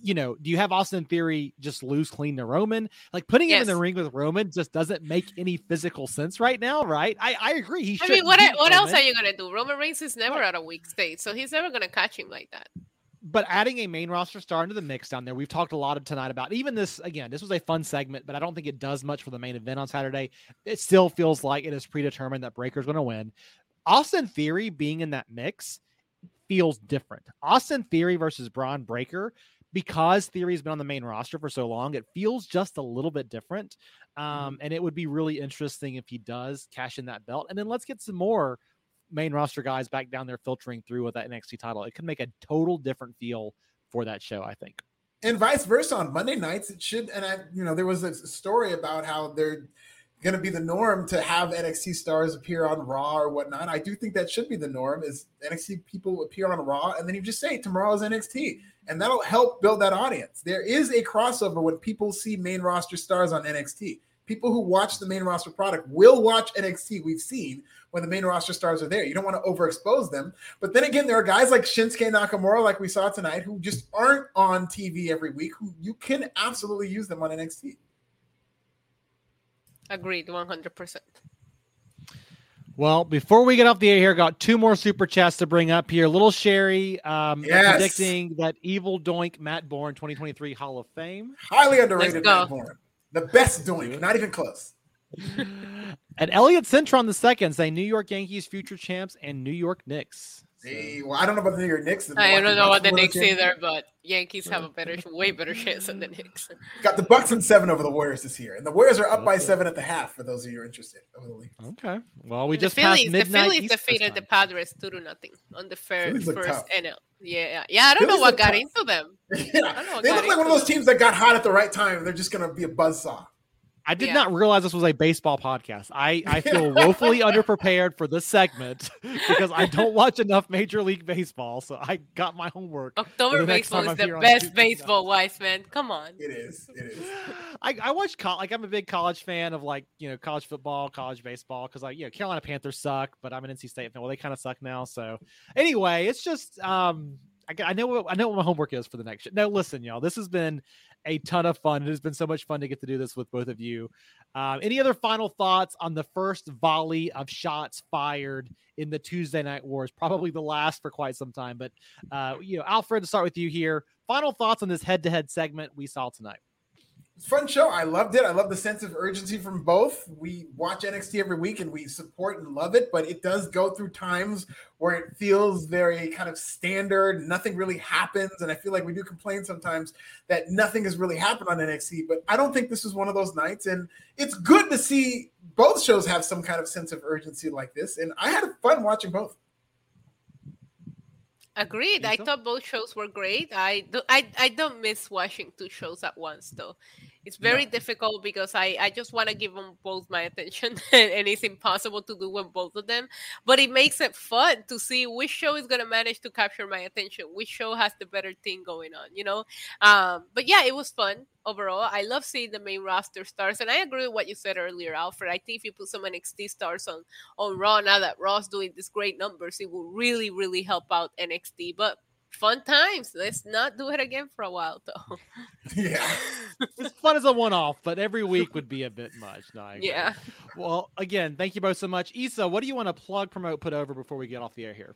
you know, do you have Austin Theory just lose clean to Roman? Like putting him in the ring with Roman just doesn't make any physical sense right now, right? I, I agree. He I mean, what what else are you gonna do? Roman Reigns is never at a weak state, so he's never gonna catch him like that. But adding a main roster star into the mix down there, we've talked a lot of tonight about even this. Again, this was a fun segment, but I don't think it does much for the main event on Saturday. It still feels like it is predetermined that Breakker's going to win. Austin Theory being in that mix feels different. Austin Theory versus Bron Breakker, because Theory's been on the main roster for so long, it feels just a little bit different. Um, and it would be really interesting if he does cash in that belt. And then let's get some more main roster guys back down there filtering through with that NXT title. It could make a total different feel for that show, I think. and vice versa on Monday nights. It should, and I, you know, there was a story about how they're going to be the norm to have NXT stars appear on Raw or whatnot. I do think that should be the norm. Is NXT people appear on Raw, and then you just say tomorrow's NXT, and that'll help build that audience. There is a crossover when people see main roster stars on NXT. People who watch the main roster product will watch NXT. We've seen when the main roster stars are there. You don't want to overexpose them. But then again, there are guys like Shinsuke Nakamura, like we saw tonight, who just aren't on TV every week, who you can absolutely use them on NXT. Agreed, one hundred percent. Well, before we get off the air here, got two more super chats to bring up here. Little Sherry um, Yes. predicting that evil doink Matt Bourne 2023 Hall of Fame. Highly underrated go. Matt Bourne. The best doink, not even close. And Elliot Centron the second say New York Yankees future champs and New York Knicks. So- Hey, well, I don't know about the New York Knicks. The I don't know Bucks what the Knicks either, but Yankees have a better, way better chance than the Knicks. Got the Bucks in seven over the Warriors this year, and the Warriors are up by seven at the half. For those of you interested, over the league. Okay. Well, we the just passed Phillies, the midnight. Phillies East this defeated the. Padres two to nothing on the fair, first tough. NL. Yeah, yeah. I don't know what got tough. into them. Yeah, don't know what they look like one of those teams that got hot at the right time. They're just going to be a buzzsaw. I did Yeah. not realize this was a baseball podcast. I, I feel woefully underprepared for this segment because I don't watch enough Major League Baseball. So I got my homework. October baseball is I'm the best baseball, wise man. Come on. It is. It is. I, I watch col- like I'm a big college fan of like you know college football, college baseball because like you know Carolina Panthers suck, but I'm an NC State fan. Well, they kind of suck now. So anyway, it's just um I, g- I know what I know what my homework is for the next. Show. No, listen, y'all, this has been a ton of fun. It has been so much fun to get to do this with both of you. Um, any other final thoughts on the first volley of shots fired in the Tuesday Night Wars? Probably the last for quite some time. But uh, you know, Alfred, to start with you here. Final thoughts on this head-to-head segment we saw tonight. Fun show. I loved it. I love the sense of urgency from both. We watch NXT every week and we support and love it, but it does go through times where it feels very kind of standard. Nothing really happens. And I feel like we do complain sometimes that nothing has really happened on NXT, but I don't think this was one of those nights. And it's good to see both shows have some kind of sense of urgency like this. And I had fun watching both. Agreed. I thought both shows were great. I do, I I don't miss watching two shows at once though. It's very No. difficult because I I just want to give them both my attention and it's impossible to do with both of them. But it makes it fun to see which show is gonna manage to capture my attention, which show has the better thing going on, you know. Um, but yeah, it was fun overall. I love seeing the main roster stars, and I agree with what you said earlier, Alfred. I think if you put some NXT stars on on Raw now that Raw's doing these great numbers, it will really, really help out NXT. But fun times. Let's not do it again for a while, though. Yeah. it's fun as a one-off, but every week would be a bit much. No, yeah. Well, again, thank you both so much. Isa, what do you want to plug, promote, put over before we get off the air here?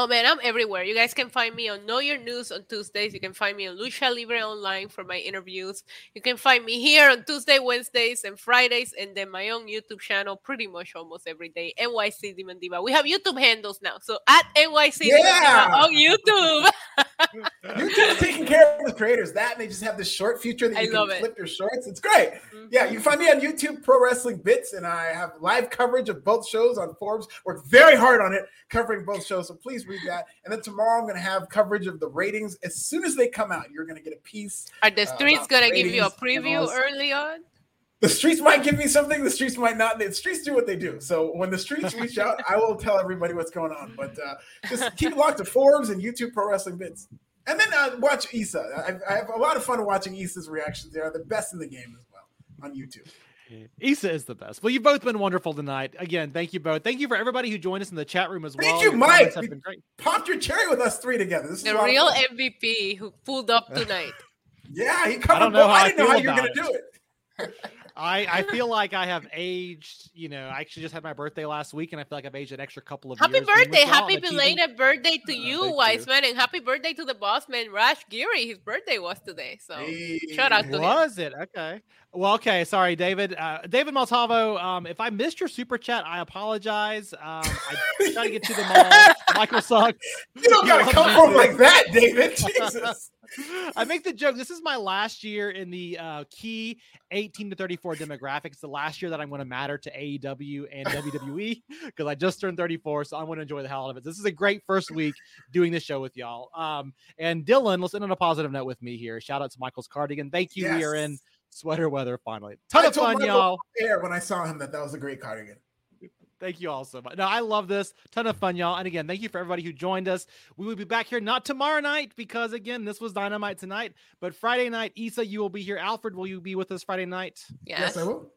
Oh man, I'm everywhere. You guys can find me on Know Your News on Tuesdays. You can find me on Lucha Libre Online for my interviews. You can find me here on Tuesday, Wednesdays, and Fridays, and then my own YouTube channel pretty much almost every day. NYC Demon Diva. We have YouTube handles now, so at NYC Yeah. Diva on YouTube. YouTube's taking care of the creators. That and they just have this short feature that I you love can it. flip your shorts. It's great. Mm-hmm. Yeah, you find me on YouTube, Pro Wrestling Bits, and I have live coverage of both shows on Forbes. Worked very hard on it, covering both shows. So please read that. And then tomorrow I'm going to have coverage of the ratings. As soon as they come out, you're going to get a piece. Are the Uh, streets about gonna give you a preview early on? The streets might give me something. The streets might not. The streets do what they do. So when the streets reach out, I will tell everybody what's going on. But uh, just keep it locked to Forbes and YouTube Pro Wrestling Bits. And then uh, watch Issa. I, I have a lot of fun watching Issa's reactions. They are the best in the game as well on YouTube. Issa is the best. Well, you've both been wonderful tonight. Again, thank you both. Thank you for everybody who joined us in the chat room as Thank well. you, Your Mike. comments have been great. Popped your cherry with us three together. This is The lot real fun. MVP who pulled up tonight. Yeah, he covered. don't know how I I didn't know how you were gonna do it. I, I feel like I have aged. You know, I actually just had my birthday last week, and I feel like I've aged an extra couple of Happy years. birthday. Happy on TV. belated birthday to Uh, you, thank you. wise man, and happy birthday to the boss man, Raj Giri. His birthday was today. So shout out to him. Was it okay? Well, okay. Sorry, David. Uh, David Maltavo. Um, if I missed your super chat, I apologize. Um, I try to get to them all. Michael sucks. You don't gotta come you from like that, David. Jesus. I make the joke. This is my last year in the uh, key 18 to 34 demographic. It's the last year that I'm going to matter to AEW and WWE because I just turned 34. So I'm going to enjoy the hell out of it. This is a great first week doing this show with y'all. Um, and Dylan, let's end on a positive note with me here. Shout out to Michael's cardigan. Thank you. We are in sweater weather finally. Ton I of fun, Michael y'all. When I saw him that that was a great cardigan. Thank you all so much. No, I love this. Ton of fun, y'all. And again, thank you for everybody who joined us. We will be back here not tomorrow night because again, this was Dynamite tonight, but Friday night, Isa, you will be here. Alfred, will you be with us Friday night? Yes. Yes, I will.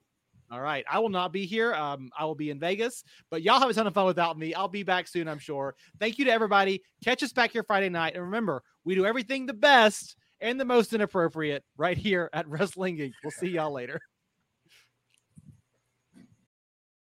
All right. I will not be here. Um, I will be in Vegas, but y'all have a ton of fun without me. I'll be back soon, I'm sure. Thank you to everybody. Catch us back here Friday night. And remember, we do everything the best and the most inappropriate right here at Wrestling Inc. We'll see y'all later.